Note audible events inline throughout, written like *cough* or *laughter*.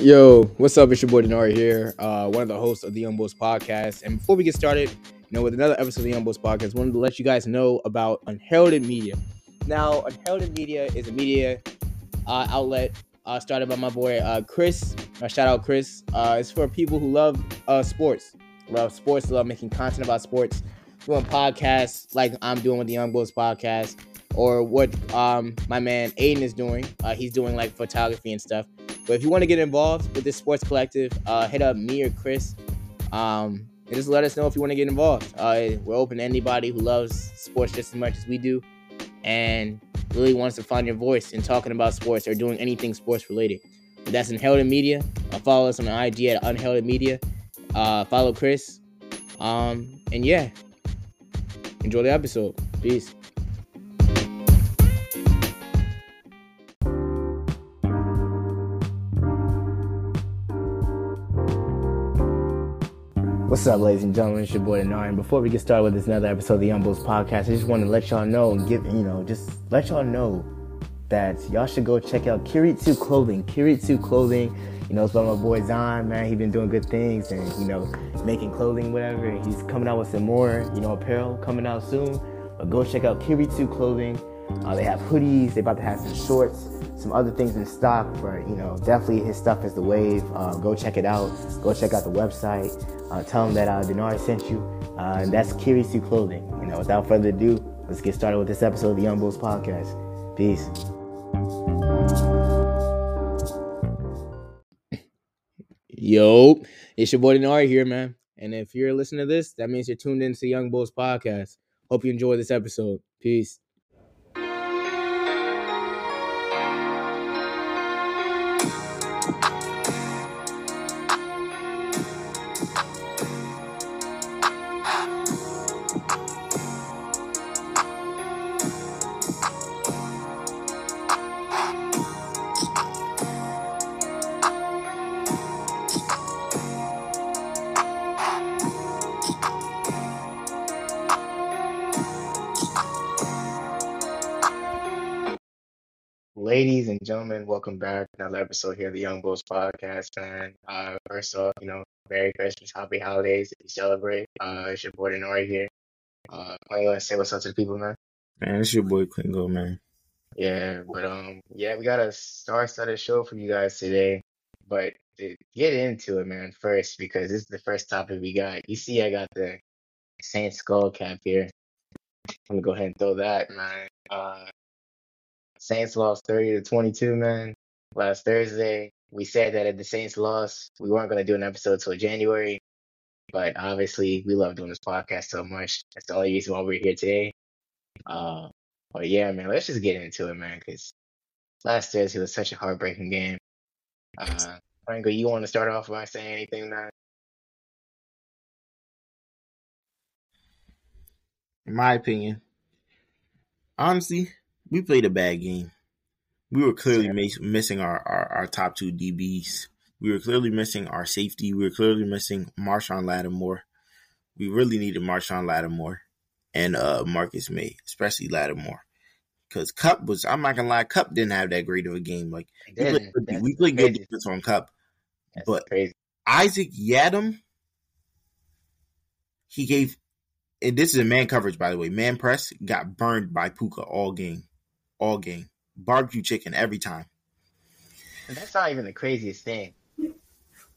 Yo, what's up? It's your boy Dinari here, uh, one of the hosts of the Young Bulls podcast. And before we get started, you know, with another episode of the Young Bulls podcast, I wanted to let you guys know about Unheralded Media. Now, Unheralded Media is a media uh, outlet uh, started by my boy uh, Chris. Uh, shout out Chris. Uh, it's for people who love sports, love sports, love making content about sports, doing podcasts like I'm doing with the Young Bulls podcast, or what um, my man Aiden is doing. He's doing like photography and stuff. But if you want to get involved with this sports collective, uh, hit up me or Chris. Um, and just let us know if you want to get involved. Uh, we're open to anybody who loves sports just as much as we do and really wants to find your voice in talking about sports or doing anything sports related. But that's Unheralded Media. Uh, follow us on IG at Unheralded Media. Uh, follow Chris. Um, and yeah, enjoy the episode. Peace. What's up, ladies and gentlemen? It's your boy Nine. Before we get started with this another episode of the Young Bulls podcast, I just want to let y'all know and give you know, just let y'all know that y'all should go check out Kiritsu Clothing. Kiritsu Clothing, you know, it's by my boy Zon, man. He been doing good things and you know, making clothing, whatever. He's coming out with some more, you know, apparel coming out soon. But go check out Kiritsu Clothing. Uh, they have hoodies. They about to have some shorts, some other things in stock. But you know, definitely his stuff is the wave. Uh, go check it out. Go check out the website. Uh, tell him that uh, Dinari sent you. Uh, and that's Kiritsu Clothing. You know, without further ado, let's get started with this episode of the Young Bulls podcast. Peace. Yo, it's your boy Dinari here, man. And if you're listening to this, that means you're tuned into the Young Bulls podcast. Hope you enjoy this episode. Peace. Bye. Ladies and gentlemen, welcome back. To another episode here of the Young Bulls podcast, man. Uh, first off, you know, Merry Christmas, Happy Holidays if you celebrate. Uh, it's your boy Dinari here. Uh, I want to say what's up to the people, man. Man, it's your boy Kwengo, man. Yeah, but um, yeah, we got a star-studded show for you guys today. But to get into it, man, first because this is the first topic we got. You see, I got the Saints skull cap here. I'm gonna go ahead and throw that, man. Uh, Saints lost 30 to 22, man. Last Thursday, we said that if the Saints lost, we weren't gonna do an episode till January. But obviously, we love doing this podcast so much. That's the only reason why we're here today. Uh, but yeah, man, let's just get into it, man, because last Thursday was such a heartbreaking game. Uh, Franco, you want to start off by saying anything, man? In my opinion, honestly, we played a bad game. We were clearly miss- missing our, our, our top two DBs. We were clearly missing our safety. We were clearly missing Marshon Lattimore. We really needed Marshon Lattimore and uh, Marcus Maye, especially Lattimore. Because Kupp was, I'm not gonna lie, Kupp didn't have that great of a game. Like we played, we played good defense on Kupp, That's but crazy. Isaac Yiadom, he gave, and this is a man coverage, by the way. Man press got burned by Puka all game, all game. Barbecue chicken every time. And that's not even the craziest thing.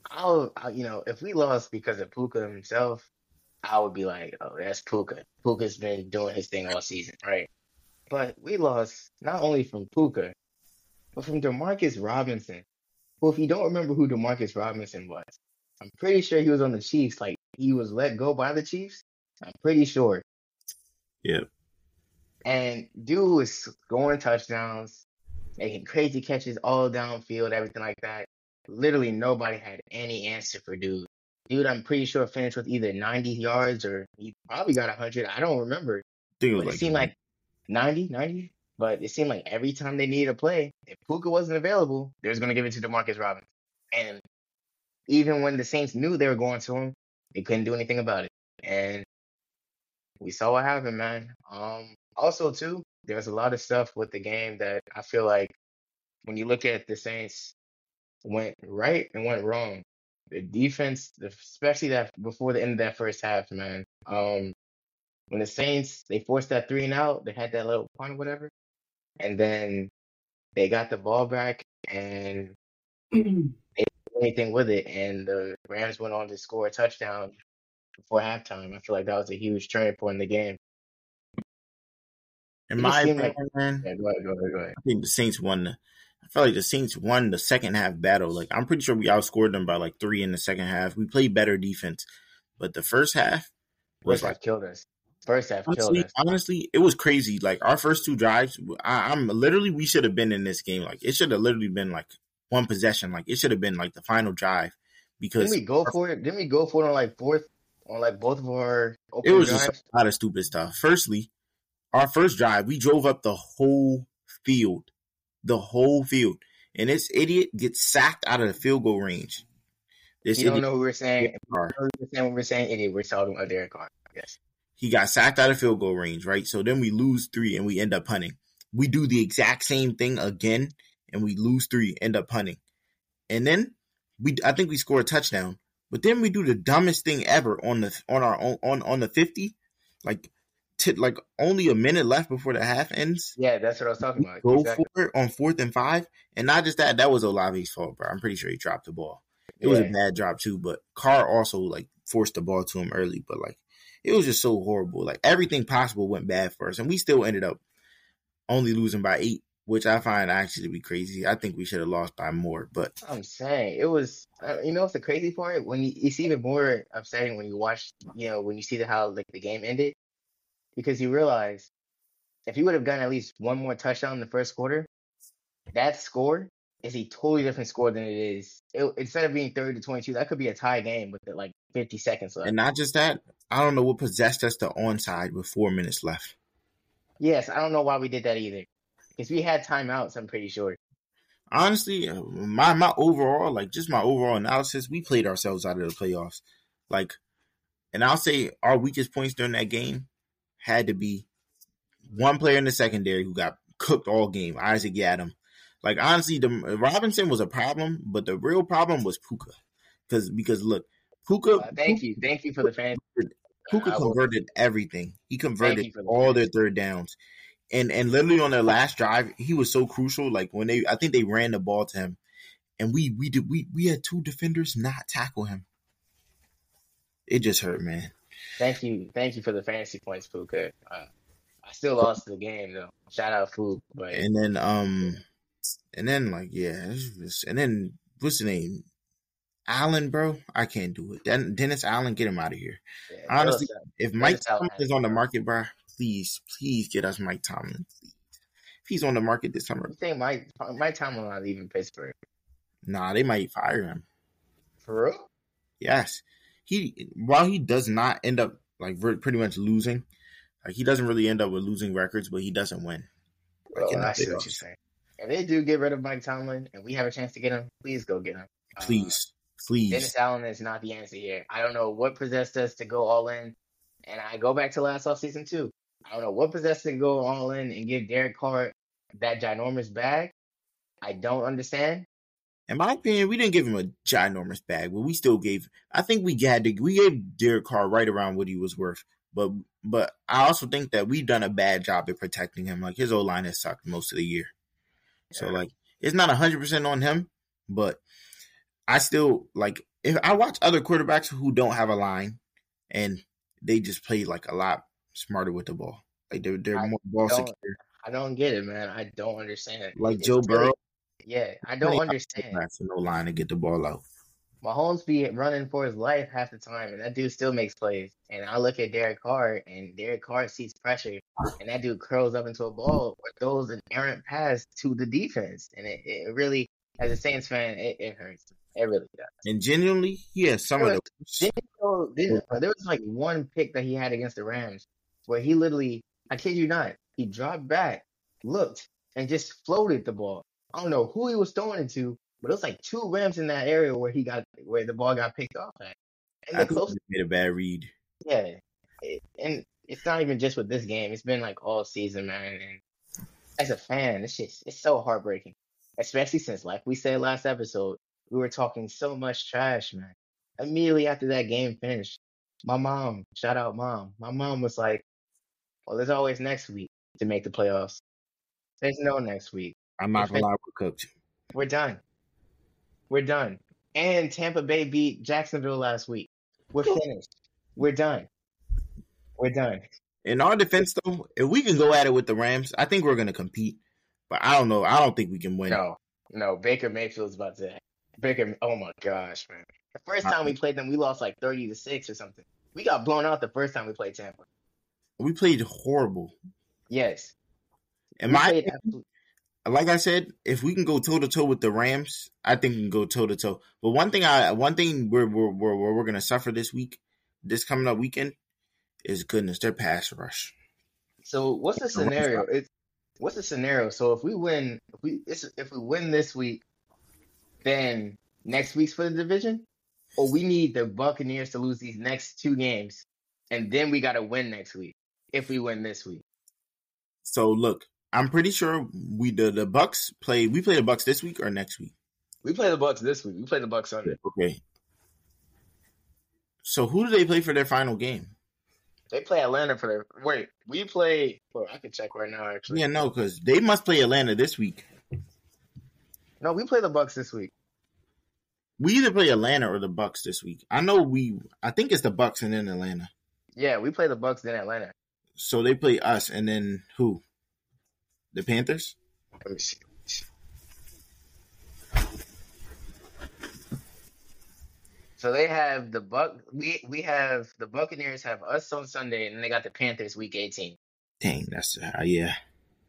I'll, I, you know, if we lost because of Puka himself, I would be like, oh, that's Puka. Puka's been doing his thing all season, right? But we lost not only from Puka, but from Demarcus Robinson. Well, if you don't remember who Demarcus Robinson was, I'm pretty sure he was on the Chiefs. Like he was let go by the Chiefs. I'm pretty sure. Yep. And dude was scoring touchdowns, making crazy catches all downfield, everything like that. Literally nobody had any answer for dude. Dude, I'm pretty sure finished with either 90 yards or he probably got 100. I don't remember. I think it But it like, seemed like 90, 90. But it seemed like every time they needed a play, if Puka wasn't available, they was going to give it to Demarcus Robinson. And even when the Saints knew they were going to him, they couldn't do anything about it. And we saw what happened, man. Um, also, too, there's a lot of stuff with the game that I feel like when you look at the Saints went right and went wrong. The defense, especially that before the end of that first half, man. Um, when the Saints they forced that three and out, they had that little punt or whatever, and then they got the ball back and *clears throat* they didn't do anything with it, and the Rams went on to score a touchdown before halftime. I feel like that was a huge turning point in the game. In my opinion, like man, yeah, go ahead, go ahead, go ahead. I think the Saints won. The, I felt like the Saints won the second half battle. Like I'm pretty sure we outscored them by like three in the second half. We played better defense, but the first half was First like half killed us. First half killed honestly, us. honestly, it was crazy. Like our first two drives, I, I'm literally we should have been in this game. Like it should have literally been like one possession. Like it should have been like the final drive because Didn't we go for it? Didn't we go for it on like fourth on like both of our it was just drives? a lot of stupid stuff. Firstly, our first drive, we drove up the whole field, the whole field, and this idiot gets sacked out of the field goal range. This You don't idiot, know who we're saying. Derek Carr, We were saying when we're saying idiot, we're talking about Derek Carr. Yes. he got sacked out of field goal range, right? So then we lose three and we end up punting. We do the exact same thing again and we lose three, end up punting. And then we, I think we score a touchdown, but then we do the dumbest thing ever on the on our own on on the fifty, like t- like only a minute left before the half ends. Yeah, that's what I was talking about. Go Exactly. for it on fourth and five, and not just that. That was Olave's fault, bro. I'm pretty sure he dropped the ball. It was a bad drop too, but Carr also like forced the ball to him early, but like it was just so horrible. Like everything possible went bad for us, and we still ended up only losing by eight, which I find actually to be crazy. I think we should have lost by more, but I'm saying it was. Uh, you know, it's the crazy part? When you, it's even more upsetting when you watch. You know, when you see the, how like the game ended, because you realize if he would have gotten at least one more touchdown in the first quarter, that score is a totally different score than it is. It, instead of being 30 to 22, that could be a tie game with like 50 seconds left. and not just that. I don't know what possessed us to onside with four minutes left. yes, I don't know why we did that either. Because we had timeouts, I'm pretty sure. honestly, uh, my my overall like just my overall analysis, we played ourselves out of the playoffs. Like, and I'll say our weakest points during that game had to be one player in the secondary who got cooked all game, Isaac Yiadom. Like honestly, the Robinson was a problem, but the real problem was Puka, because because look, Puka, Uh, thank you. Thank you for the fan. Puka converted everything. He converted all their third downs. And and literally on their last drive, he was so crucial. Like when they I think they ran the ball to him. And we we did we we had two defenders not tackle him. It just hurt, man. Thank you. Thank you for the fantasy points, Puka. Uh, I still lost the game, though. Shout out, Fook. But And then um and then like yeah, and then what's the name? Allen, bro, I can't do it. Den- Dennis Allen, get him out of here. yeah, honestly, If Mike Tomlin is on the market, bro, please, please get us Mike Tomlin. Please. If he's on the market this summer, you think Mike Mike Tomlin not leaving Pittsburgh? nah, they might fire him. For real? Yes, he while he does not end up like pretty much losing, like he doesn't really end up with losing records, but he doesn't win. Like, Well, I see what you're saying. If they do get rid of Mike Tomlin and we have a chance to get him, please go get him. Uh, Please, please. Dennis Allen is not the answer here. I don't know what possessed us to go all in. And I go back to last offseason too. I don't know what possessed us to go all in and give Derek Carr that ginormous bag. I don't understand. In my opinion, we didn't give him a ginormous bag, but we still gave. I think we had to. We gave Derek Carr right around what he was worth. But but I also think that we've done a bad job at protecting him. Like his O line has sucked most of the year. So like it's not hundred percent on him, but I still like if I watch other quarterbacks who don't have a line and they just play like a lot smarter with the ball. Like they're they're I more ball secure. I don't get it, man. I don't understand. Like It's Joe Burrow, Yeah, I don't understand. that's no line to get the ball out. Mahomes be running for his life half the time, and that dude still makes plays. And I look at Derek Carr, and Derek Carr sees pressure, and that dude curls up into a ball or throws an errant pass to the defense. And it, it really, as a Saints fan, it, it hurts. It really does. And genuinely, has some of the Didn't you know, didn't, uh, there was like one pick that he had against the Rams where he literally, I kid you not, he dropped back, looked, and just floated the ball. I don't know who he was throwing it to, but it was like two Rams in that area where he got where the ball got picked off at. And I the think close, he made a bad read. yeah, It- and it's not even just with this game. It's been like all season, man. And as a fan, it's just it's so heartbreaking, especially since, like we said last episode, we were talking so much trash, man. Immediately after that game finished, my mom, shout out mom, my mom was like, "Well, there's always next week to make the playoffs. There's no next week. I'm not gonna lie, we're cooked. We're done. We're done." And Tampa Bay beat Jacksonville last week. We're finished. We're done. We're done. In our defense, though, if we can go at it with the Rams, I think we're gonna compete. But I don't know. I don't think we can win. No, no. Baker Mayfield's about to. Baker. Oh my gosh, man. The first time we uh-uh. played them, we lost like thirty to six or something. We got blown out the first time we played Tampa. We played horrible. Yes. Am We my played absolute- like I said, if we can go toe to toe with the Rams, I think we can go toe to toe. But one thing I one thing we're we're we're, we're, we're gonna suffer this week, this coming up weekend, is goodness their pass rush. So what's the scenario? It's what's the scenario? So if we win, if we it's, if we win this week, then next week's for the division, or we need the Buccaneers to lose these next two games, and then we got to win next week if we win this week. So look, I'm pretty sure we the the Bucks play. We play the Bucks this week or next week. We play the Bucks this week. We play the Bucks Sunday. Okay. So who do they play for their final game? They play Atlanta for their wait. We play. Well, I can check right now. Actually, Yeah, no, because they must play Atlanta this week. no, we play the Bucks this week. We either play Atlanta or the Bucks this week. I know we. I think it's the Bucks and then Atlanta. Yeah, we play the Bucks then Atlanta. So they play us and then who? The Panthers. Let me see. So they have the Buck. We we have the Buccaneers have us on Sunday, and they got the Panthers week eighteen. Dang, that's uh, yeah.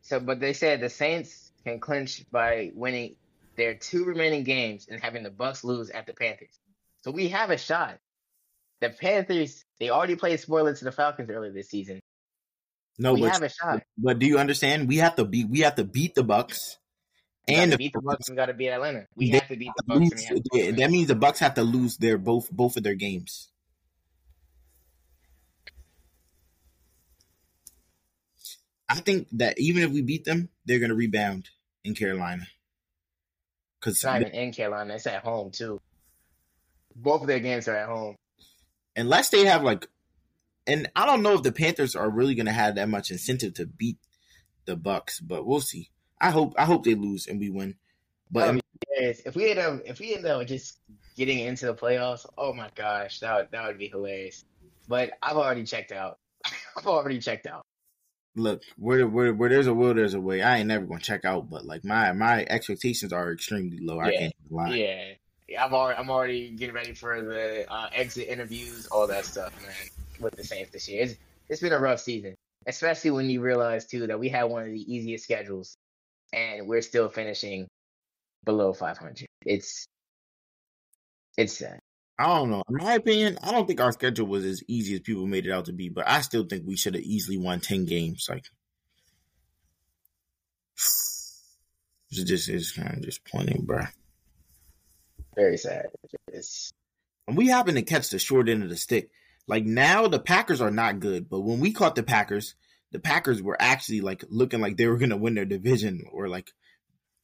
So, but they said the Saints can clinch by winning their two remaining games and having the Bucks lose at the Panthers. So we have a shot. The Panthers they already played spoiler to the Falcons earlier this season. No, we but have a shot. but do you understand? We have to beat. We have to beat the Bucks, We and the beat the Bucks. We got to beat Atlanta. We have to beat the Bucks. have to beat Yeah, Atlanta. that means the Bucks have to lose their both both of their games. I think that even if we beat them, they're going to rebound in Carolina. Because It's not even in Carolina. It's at home too. Both of their games are at home. unless they have like, and I don't know if the Panthers are really going to have that much incentive to beat the Bucks, but we'll see. I hope I hope they lose and we win. But I mean, Yes, if we end up if we end up just getting into the playoffs, oh my gosh, that would, that would be hilarious. But I've already checked out. *laughs* I've already checked out. look, where where where there's a will, there's a way. I ain't never going to check out, but like my my expectations are extremely low. I Yeah. can't lie. Yeah, yeah. I'm already I'm already getting ready for the uh, exit interviews, all that stuff, man. With the Saints this year, it's it's been a rough season, especially when you realize too that we had one of the easiest schedules, and we're still finishing below 500. It's it's sad. I don't know. In my opinion, I don't think our schedule was as easy as people made it out to be, but I still think we should have easily won ten games. Like, *sighs* it's just it's kind of disappointing, bro. Very sad. It's And we happen to catch the short end of the stick. Like now, the Packers are not good, but when we caught the Packers, the Packers were actually like looking like they were gonna win their division or like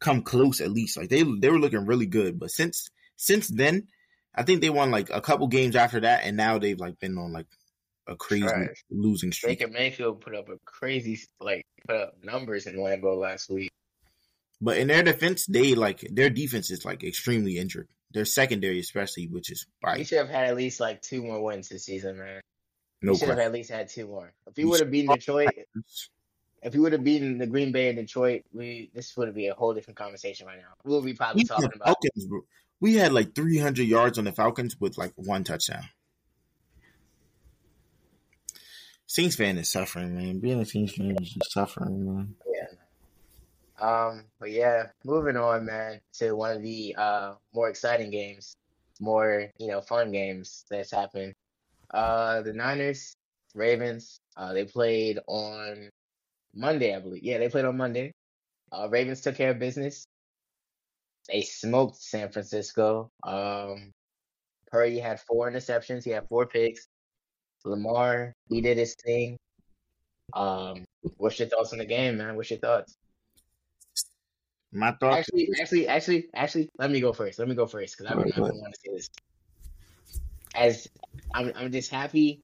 come close at least. Like they they were looking really good. But since since then, I think they won like a couple games after that, and now they've like been on like a crazy Trash. losing streak. Baker Mayfield put up a crazy like put up numbers in Lambeau last week. But in their defense, they like their defense is like extremely injured. Their secondary, especially, which is He right. should have had at least like two more wins this season, man. No he should have at least had two more. If he would have beaten Detroit, *laughs* if he would have beaten the Green Bay and Detroit, we this would be a whole different conversation right now. We'll be probably talking about Falcons, bro. we had like 300 yards on the Falcons with like one touchdown. Saints fan is suffering, man. Being a Saints fan is just suffering, man. yeah. Um, but yeah, moving on, man, to one of the uh more exciting games, more you know fun games that's happened. Uh, the Niners, Ravens, uh, they played on Monday, I believe. Yeah, they played on Monday. Uh, Ravens took care of business. They smoked San Francisco. Um, Purdy had four interceptions. He had four picks. Lamar, he did his thing. Um, what's your thoughts on the game, man? What's your thoughts? My thoughts. Actually, actually, actually, actually, let me go first. Let me go first because I Alright, don't go want to say this. As I'm, I'm just happy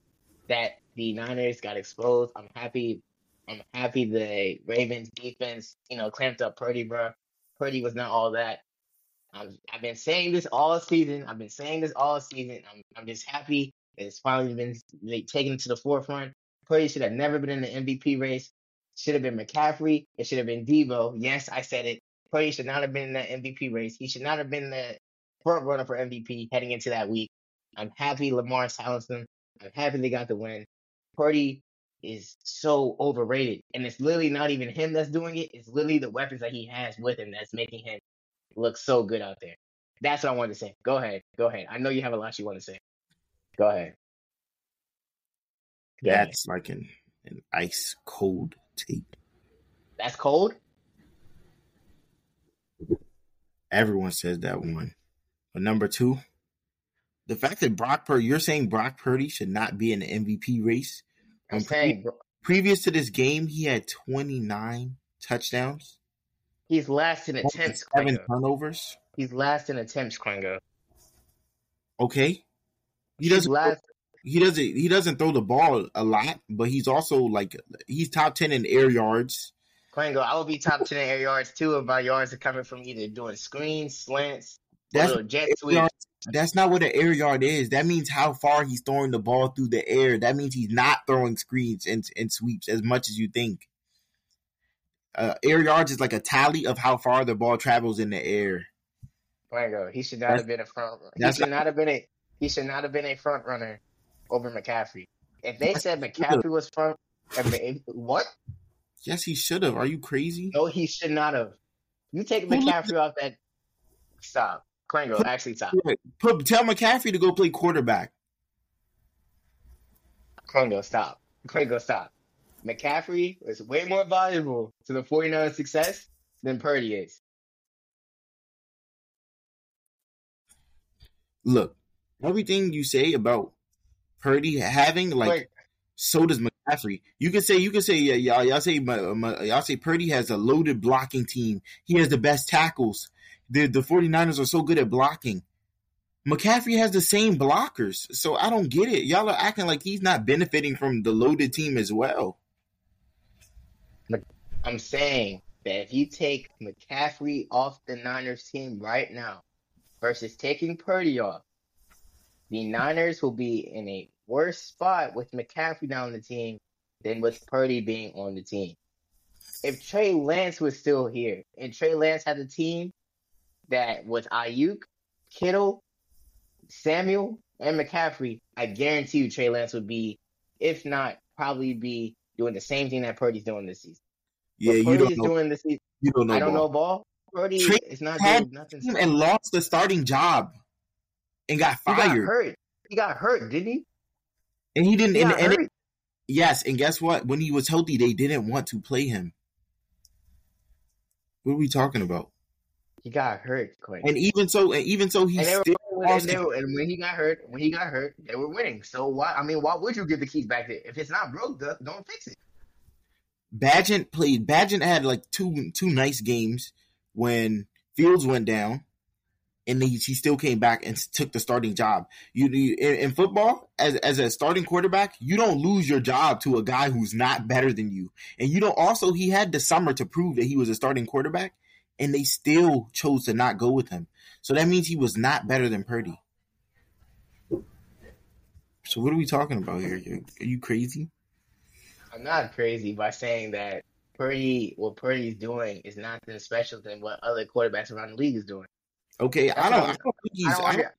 that the Niners got exposed. I'm happy. I'm happy the Ravens defense, you know, clamped up Purdy, bro. Purdy was not all that. I'm, I've been saying this all season. I've been saying this all season. I'm, I'm just happy that it's finally been like, taken to the forefront. Purdy should have never been in the MVP race. Should have been McCaffrey. It should have been Deebo. Yes, I said it. Purdy should not have been in that MVP race. He should not have been the front runner for MVP heading into that week. I'm happy Lamar silenced him. I'm happy they got the win. Purdy is so overrated. And it's literally not even him that's doing it. It's literally the weapons that he has with him that's making him look so good out there. That's what I wanted to say. Go ahead. Go ahead. I know you have a lot you want to say. Go ahead. Go ahead. That's like an, an ice cold take. That's cold. Everyone says that one. But number two, the fact that Brock Purdy, you're saying Brock Purdy should not be in the MVP race. I'm saying bro, Previous to this game, he had 29 touchdowns, he's last in attempts, seven turnovers. He's last in attempts, Kwengo. Okay, he doesn't. last. He doesn't. He doesn't throw the ball a lot, but he's also like he's top ten in air yards. Kwengo, I would be top 10 in air yards too if my yards are coming from either doing screens, slants, That's little jet sweeps. that's not what an air yard is. That means how far he's throwing the ball through the air. That means he's not throwing screens and, and sweeps as much as you think. Uh, air yards is like a tally of how far the ball travels in the air. Kwengo, he should not That's- have been a front. He should not have been a. He should not have been a front runner over McCaffrey. If they said. McCaffrey was front, if what? Yes, he should have. Are you crazy? No, he should not have. You take McCaffrey off that. Stop, Kwengo. Actually, stop. Put tell McCaffrey to go play quarterback. Kwengo, stop. Kwengo, stop. McCaffrey is way more valuable to the 49ers success than Purdy is. Look, everything you say about Purdy having like Wait, so does McCaffrey. You can say you can say y'all y'all say y'all say Purdy has a loaded blocking team. He has the best tackles. The the 49ers are so good at blocking. McCaffrey has the same blockers. So I don't get it. Y'all are acting like he's not benefiting from the loaded team as well. I'm saying that if you take McCaffrey off the Niners team right now versus taking Purdy off, the Niners will be in a worse spot with McCaffrey down on the team than with Purdy being on the team. If Trey Lance was still here and Trey Lance had a team that was Aiyuk, Kittle, Samuel, and McCaffrey, I guarantee you Trey Lance would be, if not, probably be doing the same thing that Purdy's doing this season. Yeah, you don't know. doing this season. You don't know. I don't ball. know ball. Purdy Trey is not had doing nothing. And lost the starting job and got fired. He got hurt. He got hurt, didn't he? And he didn't. He And, and hurt. yes, and guess what? When he was healthy, they didn't want to play him. What are we talking about? He got hurt, Quinn. And even so, and even so, he And they were, still and, were, and when he got hurt, when he got hurt, they were winning. So why? I mean, why would you give the keys back there? If it's not broke, don't fix it. Bagent played. Bagent had like two two nice games when Fields went down, and he, he still came back and took the starting job. You, you in, in football, as as a starting quarterback, you don't lose your job to a guy who's not better than you, and you don't. Also, he had the summer to prove that he was a starting quarterback, and they still chose to not go with him. So that means he was not better than Purdy. So what are we talking about here? Are you crazy? I'm not crazy by saying that Purdy, what Purdy's doing is nothing special than what other quarterbacks around the league is doing. Okay, I don't. I don't think he's. I I don't, don't,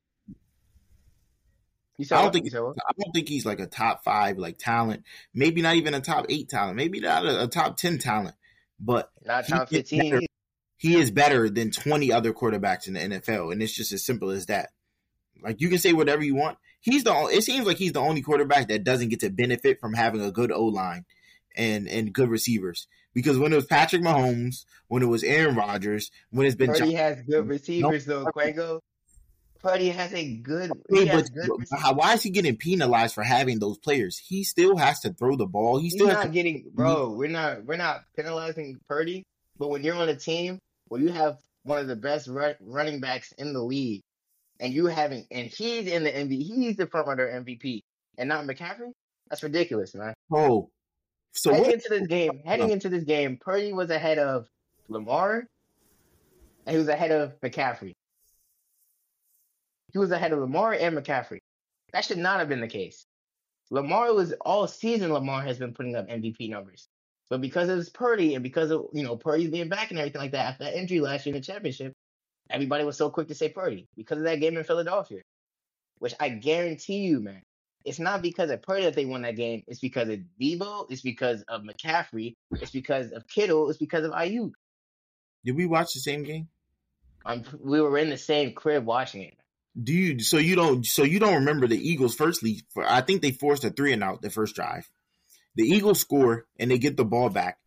you I don't think? I don't think he's like a top five like talent. Maybe not even a top eight talent. Maybe not a, a top ten talent. But Not top 15. better- he is better than twenty other quarterbacks in the NFL, and it's just as simple as that. Like you can say whatever you want. He's the. It seems like he's the only quarterback that doesn't get to benefit from having a good O line and and good receivers. Because when it was Patrick Mahomes, when it was Aaron Rodgers, when it's been Purdy John, has good receivers though, Kwengo. Purdy has a good. He has but good but how, why is he getting penalized for having those players? He still has to throw the ball. He still has not to getting, bro. We're not we're not penalizing Purdy, but when you're on a team where you have one of the best ru- running backs in the league, and you having and he's in the MVP, he's the front runner MVP, and not McCaffrey. That's ridiculous, man. Oh, so heading what? into this game, heading into this game, Purdy was ahead of Lamar, and he was ahead of McCaffrey. He was ahead of Lamar and McCaffrey. That should not have been the case. Lamar was all season. Lamar has been putting up MVP numbers, but because of Purdy and because of you know Purdy being back and everything like that after that injury last year in the championship, everybody was so quick to say Purdy because of that game in Philadelphia, which I guarantee you, man, it's not because of Purdy that they won that game. It's because of Deebo. It's because of McCaffrey. It's because of Kittle. It's because of Aiyuk. Did we watch the same game? Um, we were in the same crib watching it. Do you? So you don't? So you don't remember the Eagles? Firstly, for I think they forced a three and out the first drive. The Eagles score and they get the ball back,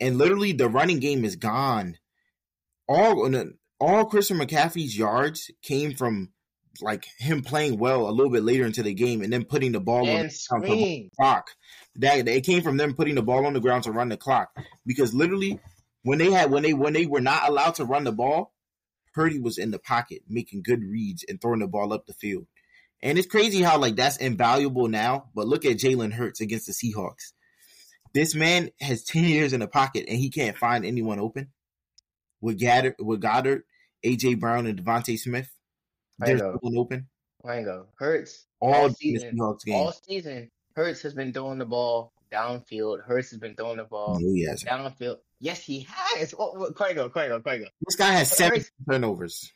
and literally the running game is gone. All all Christian McCaffrey's yards came from like him playing well a little bit later into the game and then putting the ball And on the clock. That it came from them putting the ball on the ground to run the clock because literally when they had when they when they were not allowed to run the ball, Purdy was in the pocket making good reads and throwing the ball up the field. And it's crazy how like that's invaluable now. But look at Jalen Hurts against the Seahawks. This man has ten years in the pocket and he can't find anyone open. With Goedert, with Goedert, AJ Brown, and DeVonta Smith, there's know. no one open. Wango. Hurts. All All season. All season. Hurts has been throwing the ball downfield. Hurts has been throwing the ball No, he downfield. Yes, he has. Oh, Quavo, Quavo, Quavo. This guy has seven Hurts- turnovers.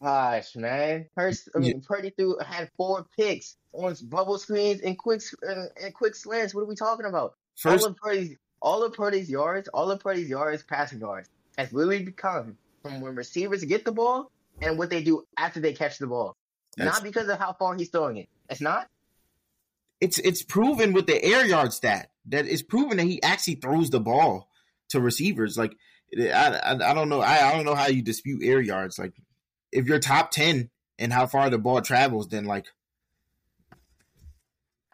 Gosh, man. Hurts. I mean, Purdy threw had four picks on bubble screens and quick and, and quick slants. What are we talking about? First, all of Purdy's all of Purdy's yards, all of Purdy's yards, passing yards, has literally become from when receivers get the ball and what they do after they catch the ball. That's- not because of how far he's throwing it. It's not. it's it's proven with the air yard stat that it's proven that he actually throws the ball to receivers. Like I, I, I don't know I, I don't know how you dispute air yards. Like if you're top ten and how far the ball travels, then like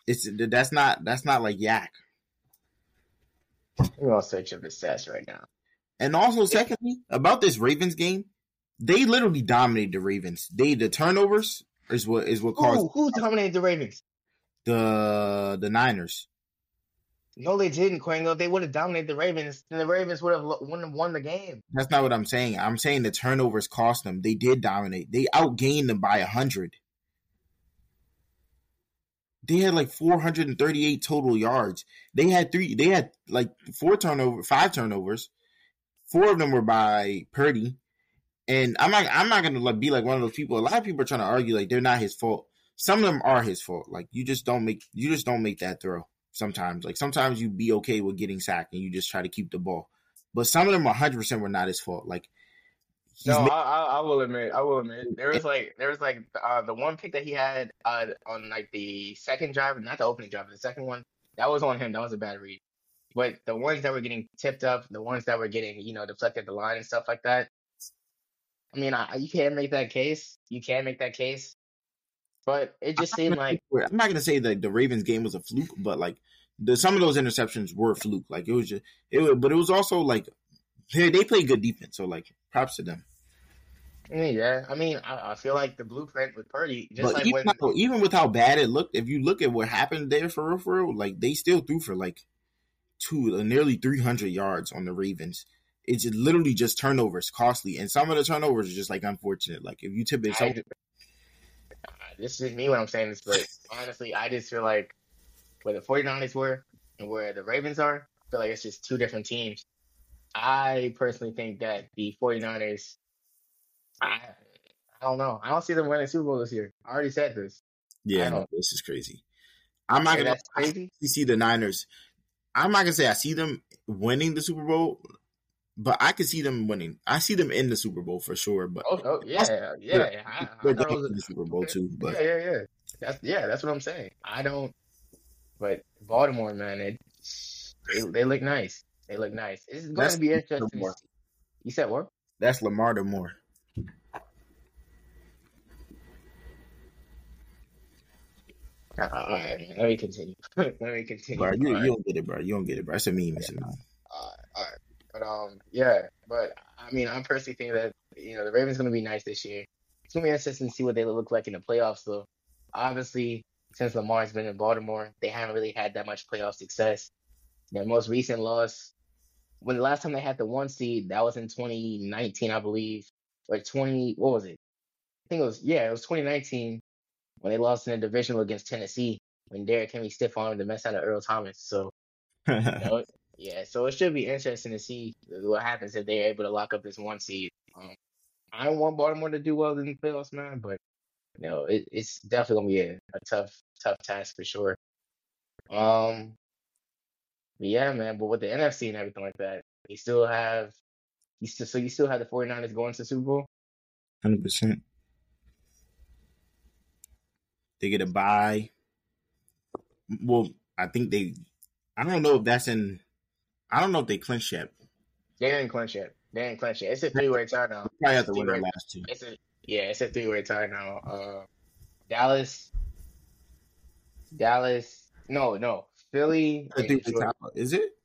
it's that's not that's not like YAC. We're gonna search up stats right now. And also, secondly, about this Ravens game, they literally dominated the Ravens. They the turnovers is what is what caused Who, who dominated the Ravens? the the Niners. No, they didn't, Kwengo. They would have dominated the Ravens, then the Ravens would have won, won the game. That's not what I'm saying. I'm saying the turnovers cost them. They did dominate. They outgained them by hundred. They had like 438 total yards. They had three. They had like four turnover, five turnovers. Four of them were by Purdy. And I'm not. I'm not gonna like be like one of those people. A lot of people are trying to argue like they're not his fault. Some of them are his fault. Like you just don't make. You just don't make that throw. Sometimes, like sometimes you be okay with getting sacked and you just try to keep the ball. But some of them 100 percent were not his fault. Like No, ma- I, I, I will admit, I will admit, there was like, there was like uh, the one pick that he had uh, on like the second drive, not the opening drive, the second one, that was on him. That was a bad read. But the ones that were getting tipped up, the ones that were getting, you know, deflected the line and stuff like that. I mean, I, you can make that case. You can't make that case. But it just seemed like I'm not gonna say that the Ravens game was a fluke, but like the some of those interceptions were a fluke. Like it was just it, was, but it was also like they they played good defense. So like props to them. Yeah, I mean, I, I feel like the blueprint with Purdy, just but like even, when how- even with how bad it looked, if you look at what happened there for real, for real, like they still threw for like two, uh, nearly 300 yards on the Ravens. It's just literally just turnovers, costly, and some of the turnovers are just like unfortunate. Like if you tip it, so this is me when I'm saying this, but honestly, I just feel like where the 49ers were and where the Ravens are, I feel like it's just two different teams. I personally think that the 49ers, I, I don't know. I don't see them winning Super Bowl this year. I already said this. yeah, no, this is crazy. I'm not Yeah, gonna crazy. See the Niners. I'm not gonna say I see them winning the Super Bowl, but I could see them winning. I see them in the Super Bowl for sure. But Oh, oh yeah, yeah. yeah. I, I they're going the Super Bowl too. But yeah, yeah, yeah. That's yeah, that's what I'm saying. I don't. But Baltimore, man, it, they they look nice. They look nice. It's going That's to be interesting. You said what? that's Lamar to Moore. Uh, all right, man. Let me continue. *laughs* Let me continue. Bro, you, All right. you don't get it, bro. You don't get it, bro. It's a meme. It's a meme. Alright, alright. But um, yeah. But I mean, I'm personally think that you know the Ravens going to be nice this year. It's going to be interesting to see what they look like in the playoffs, though. Obviously, since Lamar's been in Baltimore, they haven't really had that much playoff success. Their most recent loss, when the last time they had the one seed, that was in 2019, I believe, or 20. What was it? I think it was yeah, it was 2019 when they lost in the divisional against Tennessee when Derrick Henry stiff armed the mess out of Earl Thomas. So *laughs* you know, yeah, so it should be interesting to see what happens if they're able to lock up this one seed. Um, I don't want Baltimore to do well in the playoffs, man, but you know, it, it's definitely gonna be a, a tough, tough task for sure. Um, yeah, man. But with the NFC and everything like that, you still have, you still, so you still have the 49ers going to Super Bowl. Hundred percent. They get a bye. Well, I think they. I don't know if that's in. I don't know if they clinch yet. They didn't clinch yet. They didn't clinch yet. It's a three-way tie now. Probably have to win their last two. It's a yeah, it's a three-way tie now. Uh, Dallas, Dallas. No, no, Philly. I and think the is it?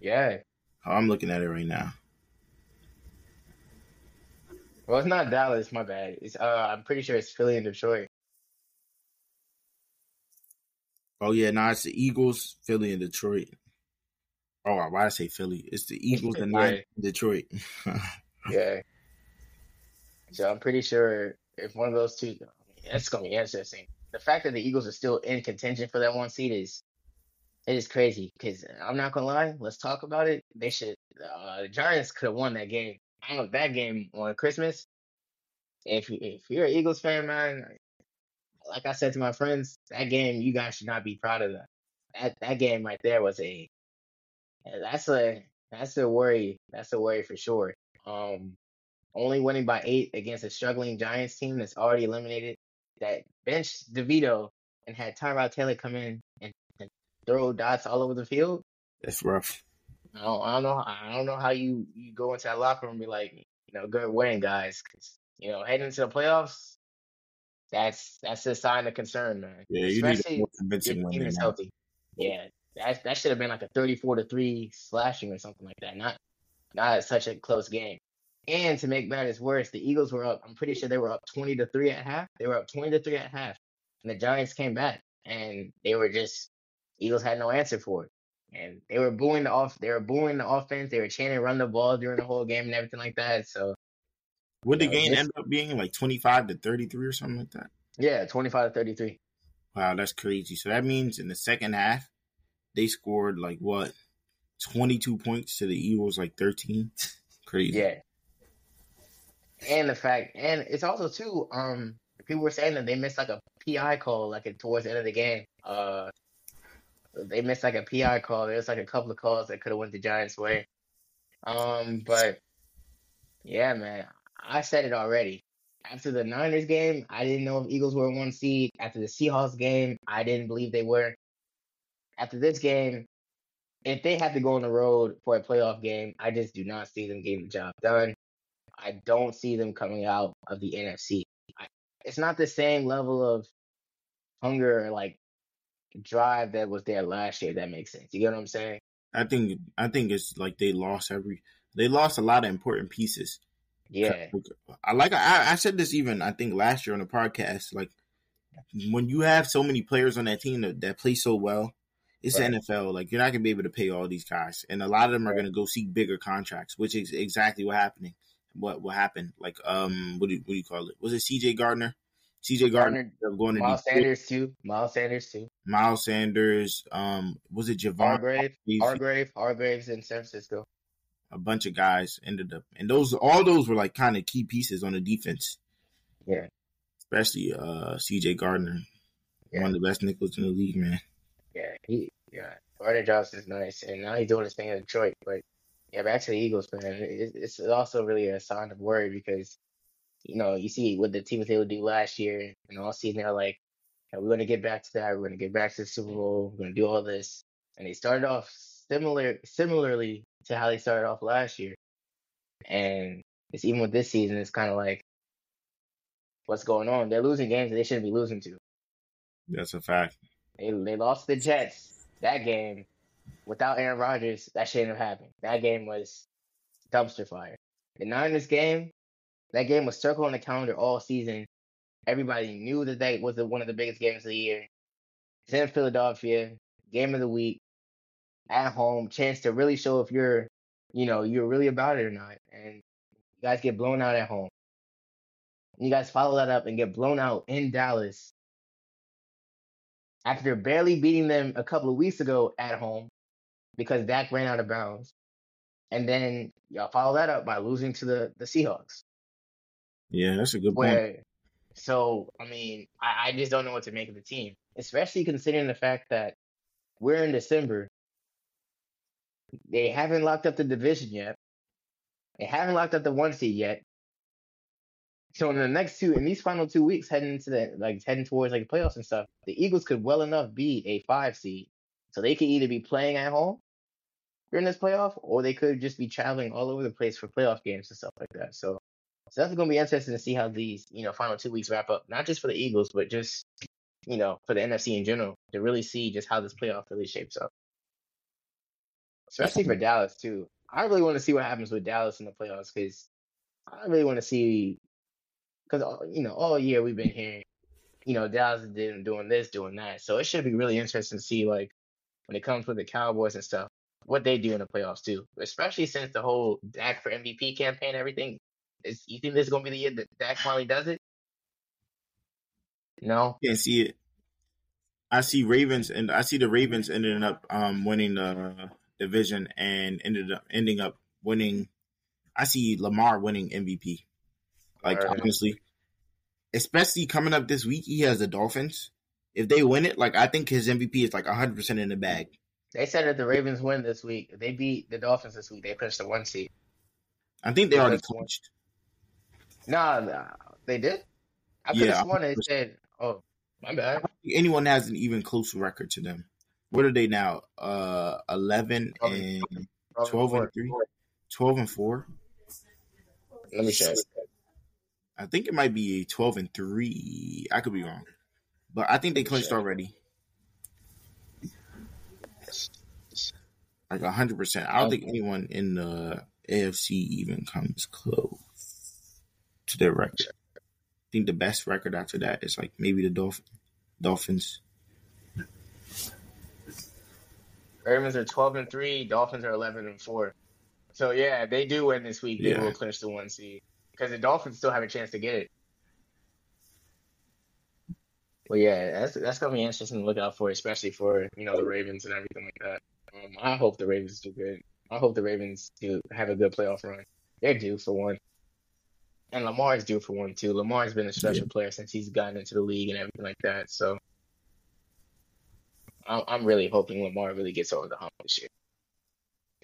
Yeah. Oh, I'm looking at it right now. Well, it's not Dallas. My bad. It's uh, I'm pretty sure it's Philly and Detroit. Oh yeah, no, it's the Eagles, Philly, and Detroit. Oh, why I say Philly? It's the Eagles, the Yeah. nine, Detroit. *laughs* Yeah. So I'm pretty sure if one of those two, that's gonna be interesting. The fact that the Eagles are still in contention for that one seed is it is crazy. Because I'm not gonna lie, let's talk about it. They should. Uh, the Giants could have won that game. I don't know that game on Christmas. If you if you're an Eagles fan, man, like I said to my friends, that game you guys should not be proud of that. That that game right there was a that's a that's a worry. That's a worry for sure. Um, only winning by eight against a struggling Giants team that's already eliminated. That benched DeVito and had Tyrod Taylor come in and, and throw dots all over the field. That's rough. I don't, I don't know. I don't know how you, you go into that locker room and be like, you know, good win, guys. 'Cause, you know, heading into the playoffs, that's that's a sign of concern, man. Yeah, you need a more convincing win team than is healthy. Yeah, that that should have been like a thirty-four to three slashing or something like that. Not not such a close game. And to make matters worse, the Eagles were up. I'm pretty sure they were up twenty to three at half. They were up twenty to three at half, and the Giants came back, and they were just Eagles had no answer for it, and they were booing the off. They were booing the offense. They were chanting "run the ball" during the whole game and everything like that. So Would the Yeah, game this- end up being like 25 to 33 or something like that? yeah, twenty-five to thirty-three. Wow, that's crazy. So that means in the second half, they scored like what? 22 points to the Eagles, like 13. *laughs* crazy. Yeah. And the fact, and it's also too, um, people were saying that they missed like a PI call like towards the end of the game. Uh, they missed like a PI call. There was like a couple of calls that could have went the Giants' way. Um, but yeah, man, I said it already. After the Niners game, I didn't know if Eagles were one seed. After the Seahawks game, I didn't believe they were. After this game, if they have to go on the road for a playoff game, I just do not see them getting the job done. I don't see them coming out of the NFC. I, it's not the same level of hunger or like drive that was there last year. if That makes sense. You get what I'm saying? I think I think it's like they lost every they lost a lot of important pieces. Yeah, I like I, I said this even I think last year on the podcast. Like when you have so many players on that team that, that play so well, it's Right. the NFL. Like you're not gonna be able to pay all these guys, and a lot of them are Right. gonna go seek bigger contracts, which is exactly what happening. What what happened? Like um, what do you, what do you call it? Was it C.J. Gardner? C.J. Gardner, Gardner, going to Miles. Sanders too. Miles Sanders too. Miles Sanders. Um, was it Javon? Hargrave, Hargrave? Hargrave, Hargrave's in San Francisco. a bunch of guys ended up, and those all those were like kind of key pieces on the defense. Yeah. especially uh C.J. Gardner, Yeah. one of the best nickels in the league, man. Yeah, he yeah. Gardner Johnson's nice, and now he's doing his thing in Detroit. But yeah, back to the Eagles, man. It, it's also really a sign of worry because you know you see what the team was able to do last year, and all season they're like, "Yeah, we're gonna get back to that. We're gonna get back to the Super Bowl. We're gonna do all this, and they started off similar similarly to how they started off last year, and it's even with this season, it's kind of like. What's going on? They're losing games that they shouldn't be losing to. That's a fact. They they lost the Jets that game without Aaron Rodgers. That shouldn't have happened. That game was dumpster fire. The Niners game, that game was circled on the calendar all season. Everybody knew that that was the, one of the biggest games of the year. It's in Philadelphia, game of the week, at home, chance to really show if you're, you know, you're really about it or not. And you guys get blown out at home. You guys follow that up and get blown out in Dallas after barely beating them a couple of weeks ago at home because Dak ran out of bounds. And then y'all follow that up by losing to the, the Seahawks. Yeah, that's a good point. Where, so, I mean, I, I just don't know what to make of the team, especially considering the fact that we're in December. They haven't locked up the division yet. They haven't locked up the one seed yet. So in the next two, in these final two weeks, heading into the like heading towards like playoffs and stuff, the Eagles could well enough be a five seed. So they could either be playing at home during this playoff, or they could just be traveling all over the place for playoff games and stuff like that. So, so that's going to be interesting to see how these you know final two weeks wrap up, not just for the Eagles, but just you know for the NFC in general to really see just how this playoff really shapes up. Especially for Dallas too. I really want to see what happens with Dallas in the playoffs because I really want to see because you know all year we've been hearing, you know, Dallas is doing this, doing that. So it should be really interesting to see like when it comes with the Cowboys and stuff, what they do in the playoffs too. Especially since the whole Dak for MVP campaign, everything. Is you think this is gonna be the year that Dak finally does it? No, can't see it. I see Ravens, and I see the Ravens ending up um, winning the division and ended up ending up winning. I see Lamar winning MVP. Like right. honestly, especially coming up this week, he has the Dolphins. If they win it, like I think his MVP is like hundred percent in the bag. They said that the Ravens win this week. If they beat the Dolphins this week, they push the one seed. I think they, already clinched. Nah, nah, they did. I could have yeah, sworn they said, "Oh, my bad." anyone has an even closer record to them. What are they now? Uh, eleven 12 and 12, 12 and three. 12 and 4 let me check I think it might be a 12 and 3. I could be wrong. But I think they clinched already. Like 100%. I don't think anyone in the AFC even comes close to their record. I think the best record after that is like maybe the Dolph- Dolphins. Ravens are 12 and 3, Dolphins are 11 and 4. So yeah, they do win this week, they yeah. will clinch the one seed because the Dolphins still have a chance to get it. Well, yeah, that's that's gonna be interesting to look out for, especially for you know the Ravens and everything like that. Um, I hope the Ravens do good. I hope the Ravens do have a good playoff run. They're due for one, and Lamar is due for one too. Lamar's been a special yeah. player since he's gotten into the league and everything like that. So I'm really hoping Lamar really gets over the hump this year.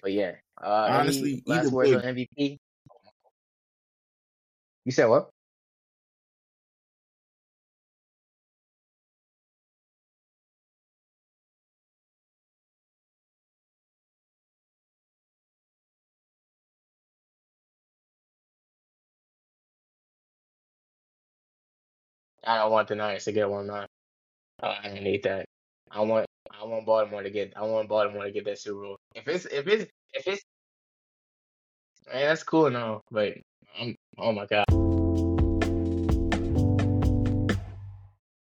But yeah, uh, honestly, last words on MVP. You said what? I don't want the Niners to get one nine. Oh, I don't need that. I want I want Baltimore to get I want Baltimore to get that Super Bowl. If it's if it's if it's man, that's cool and all, but I'm oh my god.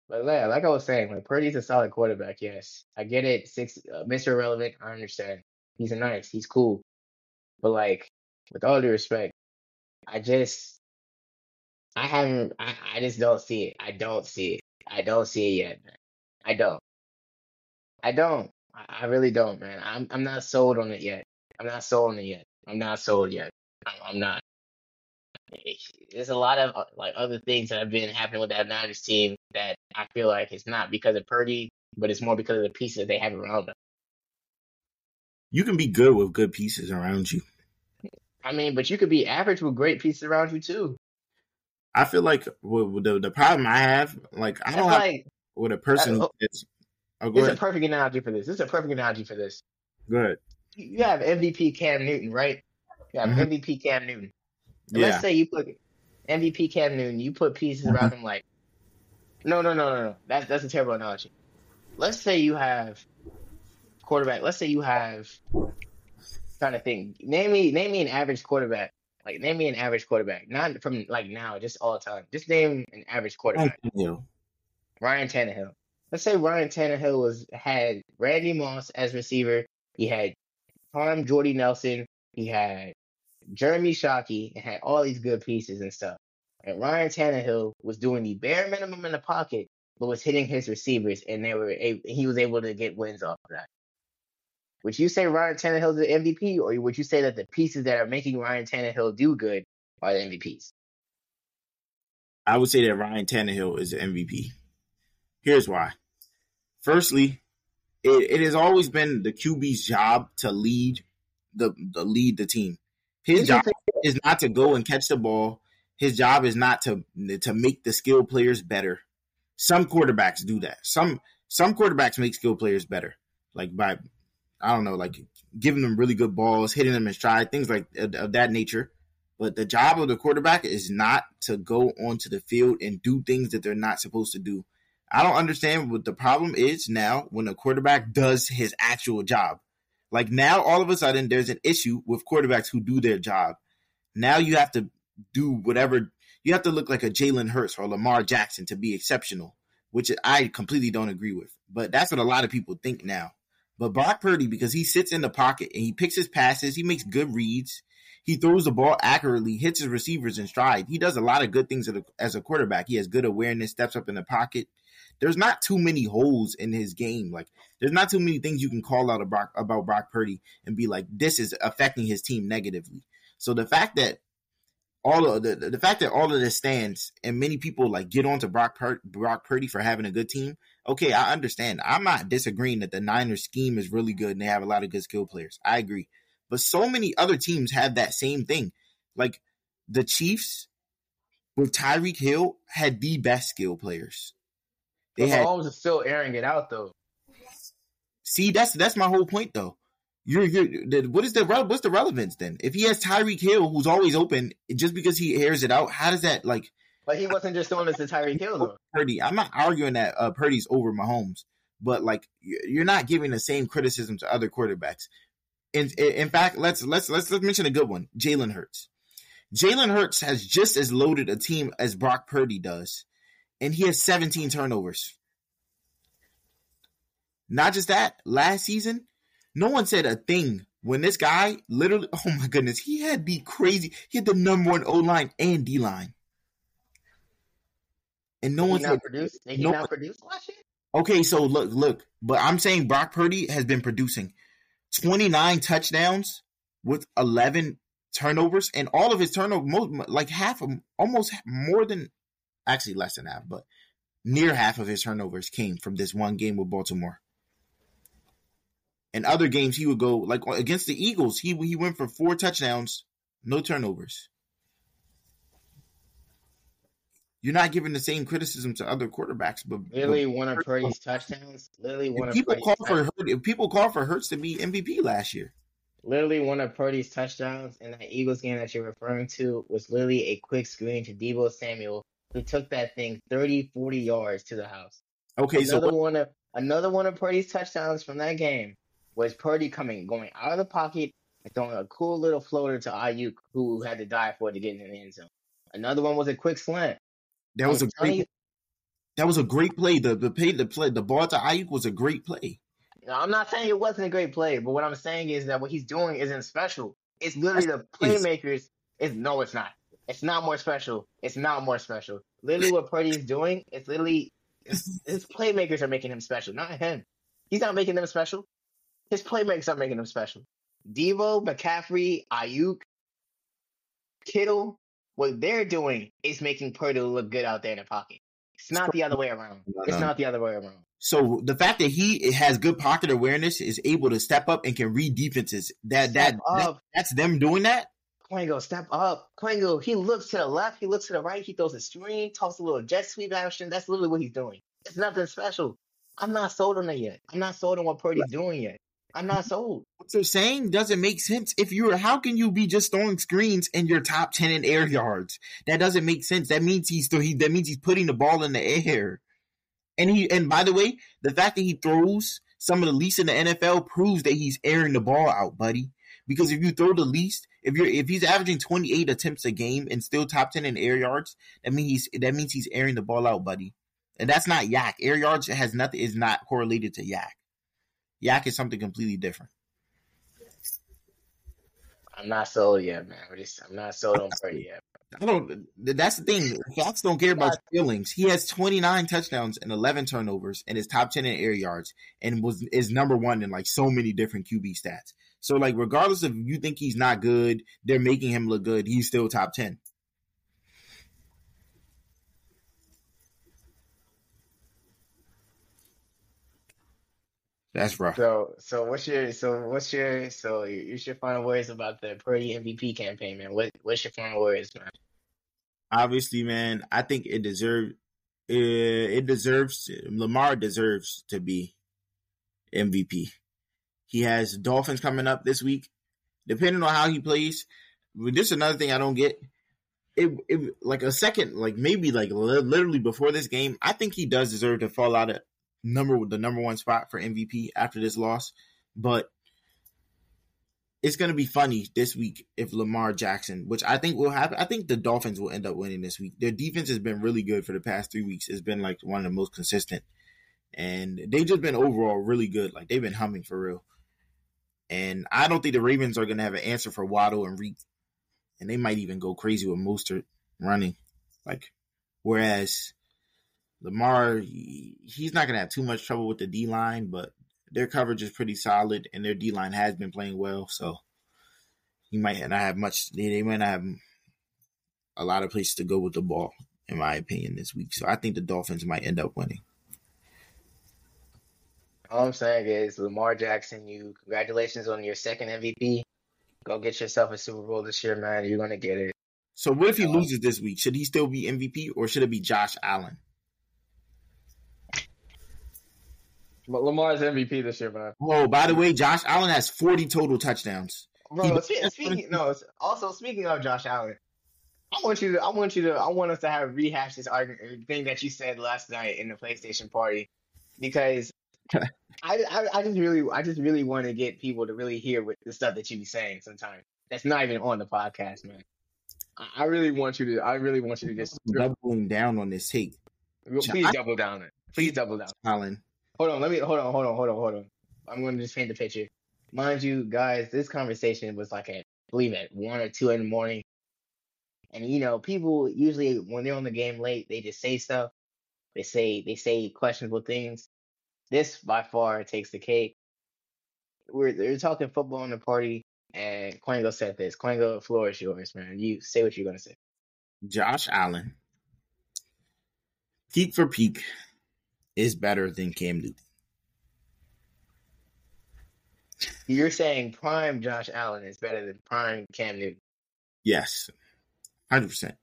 But yeah, like I was saying, like Purdy's a solid quarterback. Yes, I get it. Six, uh, Mr. Relevant. I understand. He's nice. He's cool. But like, with all due respect, I just, I haven't. I, I just don't see it. I don't see it. I don't see it yet. Man. I don't. I don't. I, I really don't, man. I'm I'm not sold on it yet. I'm not sold on it yet. I'm not sold yet. I'm, I'm not there's a lot of uh, like other things that have been happening with that Niners team that I feel like it's not because of Purdy, but it's more because of the pieces that they have around them. You can be good with good pieces around you. I mean, but you could be average with great pieces around you too. I feel like the the problem I have, like I don't have with a person. It's oh, it's a perfect analogy for this. This is a perfect analogy for this. Good. You have MVP Cam Newton, right? You have mm-hmm. MVP Cam Newton. Yeah. Let's say you put MVP Cam Newton, you put pieces around mm-hmm. him like, no, no, no, no, no. That's that's a terrible analogy. Let's say you have quarterback. Let's say you have trying to think. Name me name me an average quarterback. Like name me an average quarterback. Not from like now, just all time. Just name an average quarterback. Tannehill. Ryan Tannehill. Let's say Ryan Tannehill was had Randy Moss as receiver. He had Tom Jordy Nelson. He had Jeremy Shockey. and had all these good pieces and stuff. And Ryan Tannehill was doing the bare minimum in the pocket, but was hitting his receivers, and they were he was able to get wins off of that. Would you say Ryan Tannehill is the MVP, or would you say that the pieces that are making Ryan Tannehill do good are the MVPs? I would say that Ryan Tannehill is the MVP. Here's why. Firstly, it, it has always been the QB's job to lead the, the lead the team. His job is not to go and catch the ball. His job is not to to make the skill players better. Some quarterbacks do that. Some some quarterbacks make skill players better, like by I don't know, like giving them really good balls, hitting them in stride, things like of that nature. But the job of the quarterback is not to go onto the field and do things that they're not supposed to do. I don't understand what the problem is now when a quarterback does his actual job. Like now, all of a sudden, there's an issue with quarterbacks who do their job. Now you have to do whatever you have to look like a Jalen Hurts or Lamar Jackson to be exceptional, which I completely don't agree with. But that's what a lot of people think now. But Brock Purdy, because he sits in the pocket and he picks his passes, he makes good reads, he throws the ball accurately, hits his receivers in stride. He does a lot of good things as a, quarterback. He has good awareness, steps up in the pocket. There's not too many holes in his game. Like there's not too many things you can call out about Brock, about Brock Purdy and be like, this is affecting his team negatively. So the fact that all of the the fact that all of this stands and many people like get onto Brock Pur- Brock Purdy for having a good team. Okay, I understand. I'm not disagreeing that the Niners scheme is really good and they have a lot of good skill players. I agree. But so many other teams have that same thing. Like the Chiefs with Tyreek Hill had the best skill players. They But had Mahomes is still airing it out though. See, that's that's my whole point though. You're you're what is the what's the relevance then? If he has Tyreek Hill who's always open, just because he airs it out, how does that like But he wasn't just doing this to Tyreek Hill though. Purdy? I'm not arguing that uh, Purdy's over Mahomes, but like you- you're not giving the same criticism to other quarterbacks. In in fact, let's let's let's let's mention a good one, Jalen Hurts. Jalen Hurts has just as loaded a team as Brock Purdy does, and he has 17 turnovers. Not just that, last season, no one said a thing when this guy literally, *laughs* oh my goodness, he had the crazy, he had the number one O line and D line. And no one he said, not produce? Did he no not produce last year? okay, so look, look, but I'm saying Brock Purdy has been producing 29 touchdowns with 11 turnovers, and all of his turnovers, mo- like half of, almost more than, actually less than half, but near half of his turnovers came from this one game with Baltimore. In other games, he would go like against the Eagles. He he went for four touchdowns, no turnovers. You're not giving the same criticism to other quarterbacks, but Literally one of Purdy's touchdowns. Literally one of people Purdy's call for Hurt, if people call for Hurts to be MVP last year. literally one of Purdy's touchdowns in that Eagles game that you're referring to was literally a quick screen to Deebo Samuel, who took that thing 30, 40 yards to the house. Okay, so another what, one of another one of Purdy's touchdowns from that game was Purdy coming going out of the pocket and throwing a cool little floater to Aiyuk, who had to die for it to get in the end zone. Another one was a quick slant. that was a great that was a great play. The the play the play the ball to Aiyuk was a great play. Now, I'm not saying it wasn't a great play, but what I'm saying is that what he's doing isn't special. It's literally the playmakers. It's no, it's not. It's not more special. It's not more special. Literally, what Purdy's doing is literally his, his playmakers are making him special, not him. He's not making them special. His playmakers are making them special. Deebo, McCaffrey, Aiyuk, Kittle, what they're doing is making Purdy look good out there in the pocket. It's not the other way around. It's not the other way around. So the fact that he has good pocket awareness is able to step up and can read defenses. That that, that that's them doing that. Kwengo, step up. Kwengo, he looks to the left, he looks to the right, he throws a screen, toss a little jet sweep action. That's literally what he's doing. It's nothing special. I'm not sold on it yet. I'm not sold on what Purdy's doing yet. I'm not sold. What they're saying doesn't make sense. If you're, how can you be just throwing screens in your top ten in air yards? That doesn't make sense. That means he's still he. That means he's putting the ball in the air. And he and by the way, the fact that he throws some of the least in the NFL proves that he's airing the ball out, buddy. Because if you throw the least, if you're if he's averaging 28 attempts a game and still top 10 in air yards, that means he's that means he's airing the ball out, buddy. And that's not YAC. Air yards has nothing is not correlated to YAC. YAC is something completely different. I'm not sold yet, man. I'm not sold on Purdy yet. I don't. That's the thing. Fox don't care about feelings. He has 29 touchdowns and 11 turnovers, and is top 10 in air yards, and was is number one in like so many different QB stats. So like, regardless of you think he's not good, they're making him look good. He's still top 10. That's rough. So, so what's your, so what's your, so you should final words about the Purdy MVP campaign, man. What, what's your final words, man? Obviously, man, I think it deserves, it, it deserves, Lamar deserves to be MVP. He has Dolphins coming up this week. Depending on how he plays, this is another thing I don't get. It, it like a second, like maybe like literally before this game, I think he does deserve to fall out of number the number one spot for MVP after this loss. But it's going to be funny this week if Lamar Jackson, which I think will happen. I think the Dolphins will end up winning this week. Their defense has been really good for the past three weeks. It's been like one of the most consistent, and they've just been overall really good. Like they've been humming for real. And I don't think the Ravens are going to have an answer for Waddle and Reek, and they might even go crazy with Mostert running. Like, whereas Lamar, he's not going to have too much trouble with the D line, but their coverage is pretty solid, and their D line has been playing well. So he might not have much. They might not have a lot of places to go with the ball, in my opinion, this week. So I think the Dolphins might end up winning. All I'm saying is Lamar Jackson, you congratulations on your second MVP. Go get yourself a Super Bowl this year, man. You're gonna get it. So what if he um, loses this week? Should he still be MVP or should it be Josh Allen? But Lamar's MVP this year, man. Oh, by the way, Josh Allen has 40 total touchdowns. Bro, speaking, speaking no, also speaking of Josh Allen, I want you to, I want you to, I want us to have rehash this argument thing that you said last night in the PlayStation party, because *laughs* I, I, I just really, I just really want to get people to really hear what the stuff that you be saying sometimes. That's not even on the podcast, man. I, I really want you to, I really want you to just doubling down on this take. Please double down on it. Please double down. Allen. Hold on, let me hold on, hold on, hold on, hold on. I'm going to just paint the picture. Mind you, guys, this conversation was like at, I believe at one or two in the morning. And you know, people usually when they're on the game late, they just say stuff. They say they say questionable things. This by far takes the cake. We're they're talking football in the party, and Kwengo said this. Kwengo, the floor is yours, man. You say what you're gonna say. Josh Allen, peak for peak, is better than Cam Newton. You're saying prime Josh Allen is better than prime Cam Newton. Yes, hundred percent.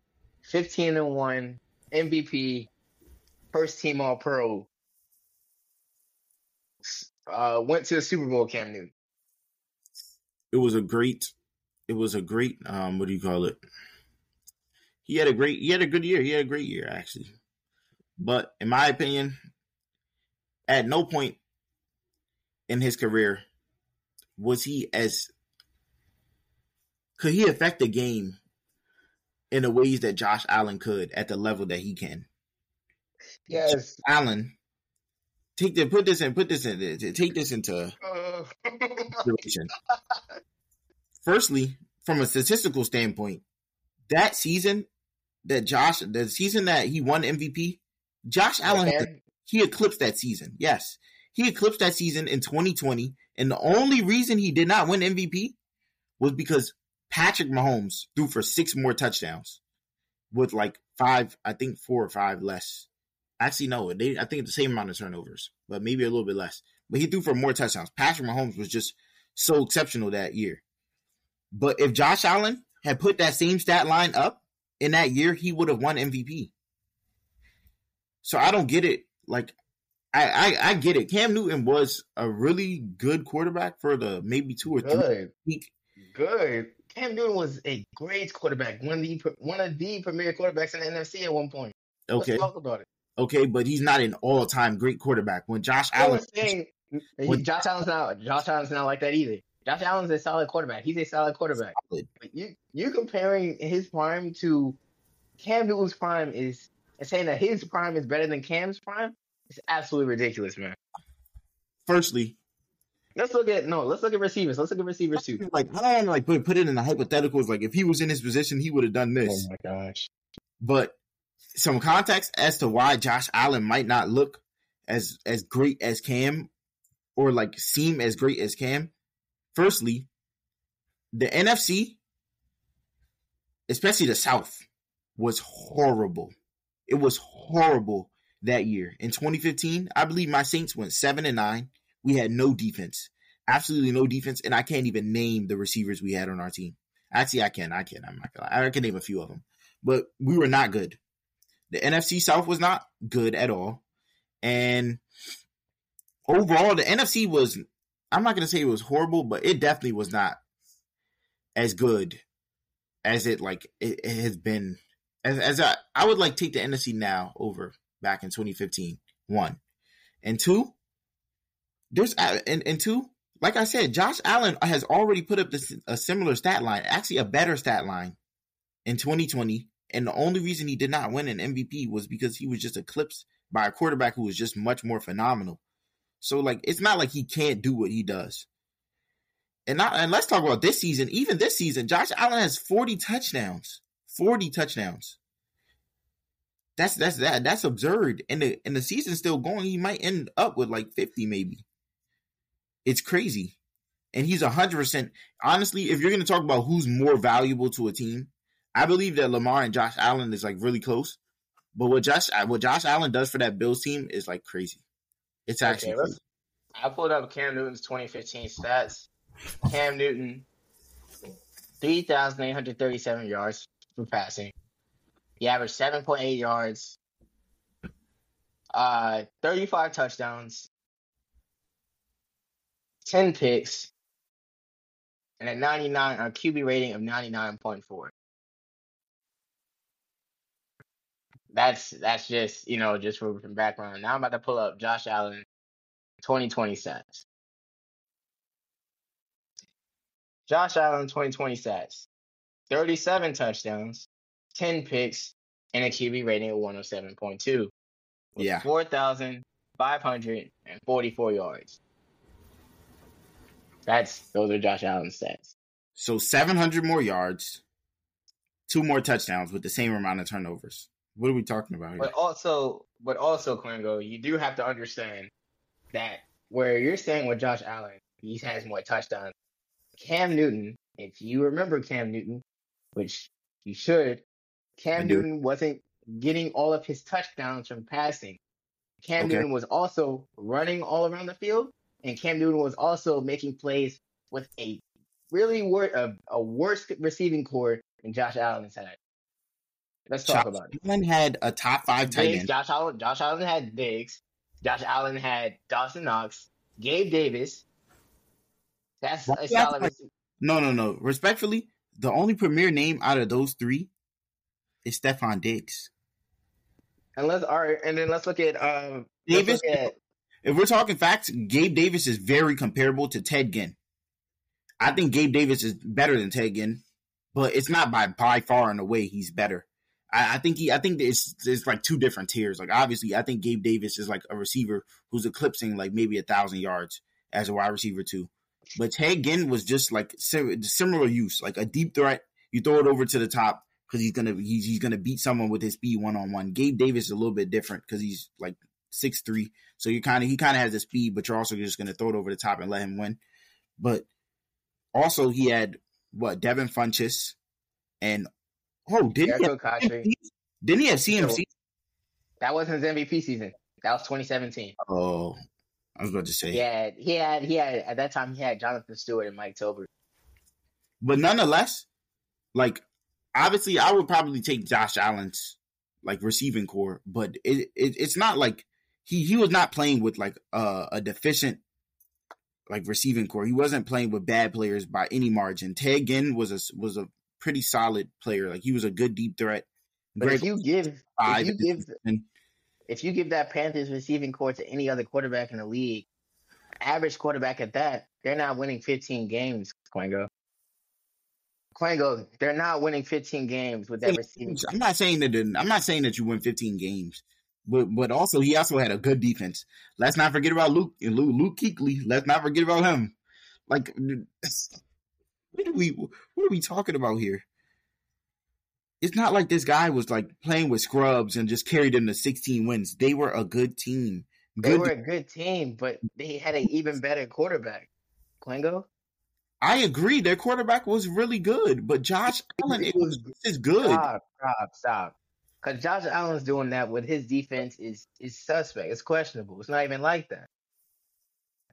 Fifteen and one MVP, first team All Pro. Uh, went to the Super Bowl. Cam Newton. It was a great. It was a great. Um, what do you call it? He had a great. He had a good year. He had a great year actually. But in my opinion, at no point in his career was he as could he affect the game in the ways that Josh Allen could at the level that he can. Yes, Josh Allen. Take the put this in put this in eh, take this into uh. *laughs* consideration. Firstly, from a statistical standpoint, that season that Josh the season that he won MVP, Josh Allen had, he eclipsed that season. Yes. He eclipsed that season in 2020. And the only reason he did not win MVP was because Patrick Mahomes threw for six more touchdowns with like five, I think four or five less. Actually, no, they, I think it's the same amount of turnovers, but maybe a little bit less. But he threw for more touchdowns. Patrick Mahomes was just so exceptional that year. But if Josh Allen had put that same stat line up in that year, he would have won MVP. So I don't get it. Like I, I, I get it. Cam Newton was a really good quarterback for the maybe two or good. three week. Good. Cam Newton was a great quarterback, one of the one of the premier quarterbacks in the NFC at one point. Okay, Let's talk about it. Okay, but he's not an all time great quarterback. When Josh Allen, saying, when, Josh Allen's not Josh Allen's not like that either. Josh Allen's a solid quarterback. He's a solid quarterback. Solid. But you you comparing his prime to Cam Newton's prime is and saying that his prime is better than Cam's prime is absolutely ridiculous, man. Firstly, Let's look at no. Let's look at receivers. Let's look at receivers too. like I don't like put put it in the hypotheticals. Like if he was in his position, he would have done this. Oh my gosh. But some context as to why Josh Allen might not look as as great as Cam, or like seem as great as Cam. Firstly, the NFC, especially the South, was horrible. It was horrible that year. In 2015, I believe my Saints went seven and nine. We had no defense, absolutely no defense, and I can't even name the receivers we had on our team. Actually, I can. I can. I'm not gonna. lie. I can name a few of them, but we were not good. The NFC South was not good at all, and overall, the NFC was. I'm not gonna say it was horrible, but it definitely was not as good as it like it, it has been. As, as I, I would like take the NFC now over back in 2015. One and two. There's uh, and, and two, like I said, Josh Allen has already put up this, a similar stat line, actually a better stat line in 2020. And the only reason he did not win an MVP was because he was just eclipsed by a quarterback who was just much more phenomenal. So like, it's not like he can't do what he does. And not, and let's talk about this season. Even this season, Josh Allen has 40 touchdowns. 40 touchdowns. That's that's that that's absurd. And the and the season's still going. He might end up with like 50 maybe. It's crazy. And he's 100%. Honestly, if you're going to talk about who's more valuable to a team, I believe that Lamar and Josh Allen is like really close. But what Josh what Josh Allen does for that Bills team is like crazy. It's actually Okay, I pulled up Cam Newton's 2015 stats. Cam Newton, 3,837 yards for passing. He averaged 7.8 yards, uh, 35 touchdowns, 10 picks, and a 99 a QB rating of 99.4. That's that's just you know just for some background. Now I'm about to pull up Josh Allen 2020 stats. Josh Allen 2020 stats. 37 touchdowns, 10 picks, and a QB rating of 107.2. with Yeah. 4,544 yards. That's those are Josh Allen's stats. So 700 more yards, two more touchdowns with the same amount of turnovers. What are we talking about here? But also, but also, Kwengo, you do have to understand that where you're saying with Josh Allen, he has more touchdowns. Cam Newton, if you remember Cam Newton, which you should, Cam. Newton wasn't getting all of his touchdowns from passing. Cam Okay. Newton was also running all around the field, and Cam Newton was also making plays with a really wor- a, a worse receiving core than Josh Allen had. Let's talk Josh about it. Allen had a top five tight Diggs, end. Josh Allen, Josh Allen had Diggs. Josh Allen had Dawson Knox, Gabe Davis. That's Why a solid. like- No, no, no. Respectfully, the only premier name out of those three is Stefon Diggs. And let's all right, and then let's look at um Davis, look at- if we're talking facts, Gabe Davis is very comparable to Ted Ginn. I think Gabe Davis is better than Ted Ginn, but it's not by by far and away he's better. I, I think he, I think it's it's like two different tiers. Like obviously, I think Gabe Davis is like a receiver who's eclipsing like maybe a thousand yards as a wide receiver too. But Ted Ginn was just like sim- similar use, like a deep threat. You throw it over to the top because he's gonna he's, he's gonna beat someone with his speed one on one. Gabe Davis is a little bit different because he's like six three, so you kind of he kind of has the speed, but you're also just gonna throw it over the top and let him win. But also he had what Devin Funchess and oh didn't he Jerricho have, Cotchery. didn't he have CMC? That wasn't his MVP season. That was 2017. Oh, I was about to say, He had he had he had at that time he had Jonathan Stewart and Mike Tolbert. but nonetheless, like obviously I would probably take Josh Allen's like receiving core, but it, it it's not like he he was not playing with like uh, a deficient like receiving core. He wasn't playing with bad players by any margin. Ted Ginn was a was a pretty solid player. Like he was a good deep threat. But if you give if you give and if you give that Panthers receiving core to any other quarterback in the league, average quarterback at that, they're not winning 15 games, Kwengo. Kwengo, they're not winning 15 games with that receiving. I'm not saying that. I'm not saying that you win 15 games, but but also he also had a good defense. Let's not forget about Luke Luke, Luke Kuechly. Let's not forget about him. Like, *laughs* what are we what are we talking about here? It's not like this guy was like playing with scrubs and just carried them to 16 wins. They were a good team. Good they were a good team, but they had an even better quarterback. Kwengo. I agree. Their quarterback was really good, but Josh Allen it was just good. Stop, stop, stop. Because Josh Allen's doing that with his defense is is suspect. It's questionable. It's not even like that.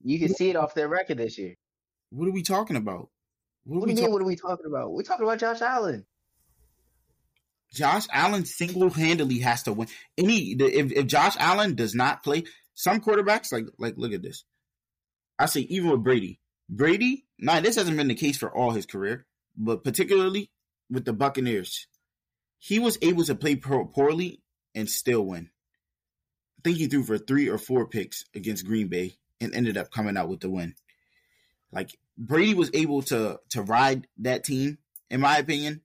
You can see it off their record this year. What are we talking about? What, what do you mean? What are we talking about? We're talking about Josh Allen. Josh Allen single handedly has to win. Any if, if Josh Allen does not play, some quarterbacks like like look at this. I say even with Brady, Brady. Now this hasn't been the case for all his career, but particularly with the Buccaneers, he was able to play poorly and still win. I think he threw for three or four picks against Green Bay and ended up coming out with the win. Like Brady was able to to ride that team, in my opinion,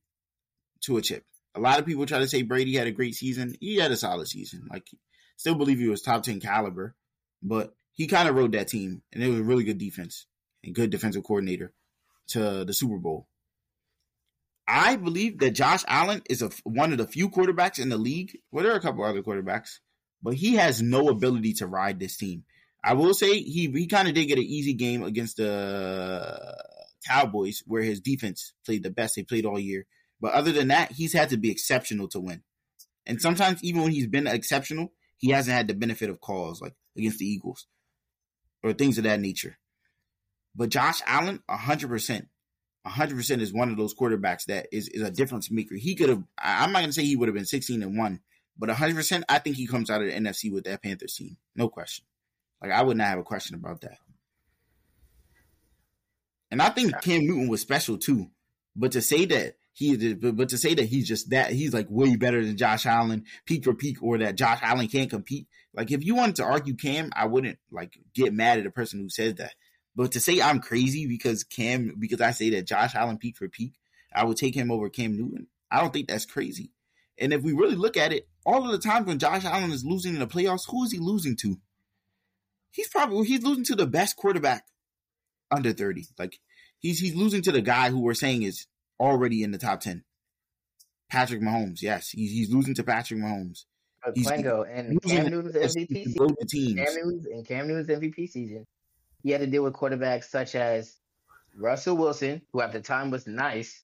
to a chip. A lot of people try to say Brady had a great season. He had a solid season. Like, still believe he was top ten caliber, but he kind of rode that team, and it was a really good defense and good defensive coordinator to the Super Bowl. I believe that Josh Allen is a, one of the few quarterbacks in the league. Well, there are a couple other quarterbacks, but he has no ability to ride this team. I will say he he kind of did get an easy game against the Cowboys, where his defense played the best they played all year. But other than that, he's had to be exceptional to win. And sometimes, even when he's been exceptional, he hasn't had the benefit of calls like against the Eagles or things of that nature. But Josh Allen, 100%, 100% is one of those quarterbacks that is, is a difference maker. He could have, I'm not to say he would have been 16 and 1, but 100%, I think he comes out of the NFC with that Panthers team. No question. Like, I would not have a question about that. And I think Cam Newton was special too. But to say that he, but to say that he's just that, he's like way better than Josh Allen, peak for peak, or that Josh Allen can't compete. Like, if you wanted to argue Cam, I wouldn't like get mad at a person who says that. But to say I'm crazy because Cam, because I say that Josh Allen peak for peak, I would take him over Cam Newton. I don't think that's crazy. And if we really look at it, all of the times when Josh Allen is losing in the playoffs, who is he losing to? He's probably he's losing to the best quarterback under 30. Like he's he's losing to the guy who we're saying is already in the top 10. Patrick Mahomes, yes, he's he's losing to Patrick Mahomes. He's, Kwengo, and Cam Newton's MVP season. Cam Newton's and Cam Newton's MVP season he had to deal with quarterbacks such as Russell Wilson, who at the time was nice.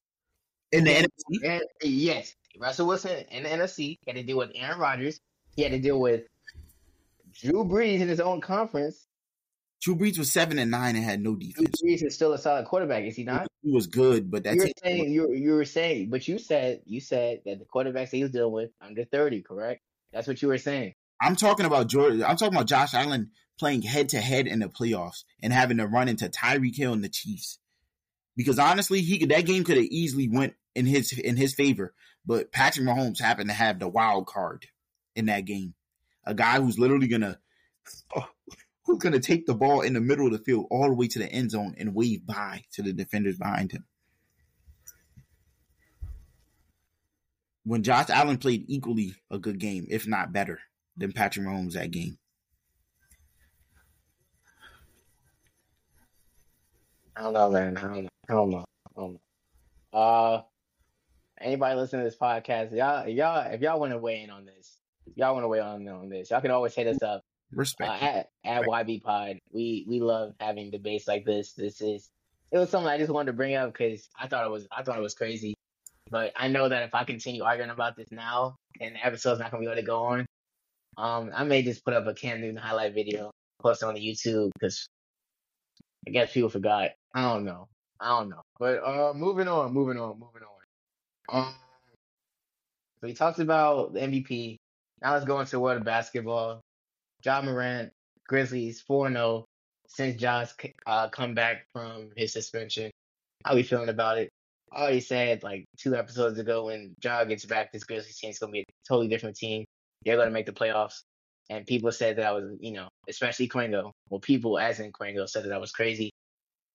In the NFC? And, yes, Russell Wilson in the NFC. He had to deal with Aaron Rodgers. He had to deal with Drew Brees in his own conference. Drew Brees was seven and nine and had no defense. Drew Brees is still a solid quarterback, is he not? He was good, but that's you were saying you you were saying, but you said you said that the quarterbacks he was dealing with under thirty, correct? That's what you were saying. I'm talking about Jordan. I'm talking about Josh Allen playing head to head in the playoffs and having to run into Tyreek Hill and the Chiefs. Because honestly, he could that game could have easily went in his in his favor, but Patrick Mahomes happened to have the wild card in that game. A guy who's literally gonna *laughs* who's gonna take the ball in the middle of the field all the way to the end zone and wave by to the defenders behind him. When Josh Allen played equally a good game, if not better, than Patrick Mahomes that game. I don't know, man. I don't know. I don't know. I don't know. Uh, anybody listening to this podcast, y'all, y'all, if y'all want to weigh in on this, y'all want to weigh in on this, y'all can always hit us up. Respect. Uh, at at YB Pod, we we love having debates like this. This is it was something I just wanted to bring up because I thought it was I thought it was crazy, but I know that if I continue arguing about this now, and the episode's not gonna be able to go on, um, I may just put up a Cam Newton highlight video, post it on the YouTube because I guess people forgot. I don't know. I don't know. But uh, moving on, moving on, moving on. Um, so we talked about the MVP. Now let's go into the world of basketball. Ja Morant, Grizzlies 4 0 since John's uh, come back from his suspension. How we feeling about it? I already said like two episodes ago when John gets back, this Grizzlies team is going to be a totally different team. They're going to make the playoffs. And people said that I was, you know, especially Kwengo. Well, people, as in Kwengo, said that I was crazy.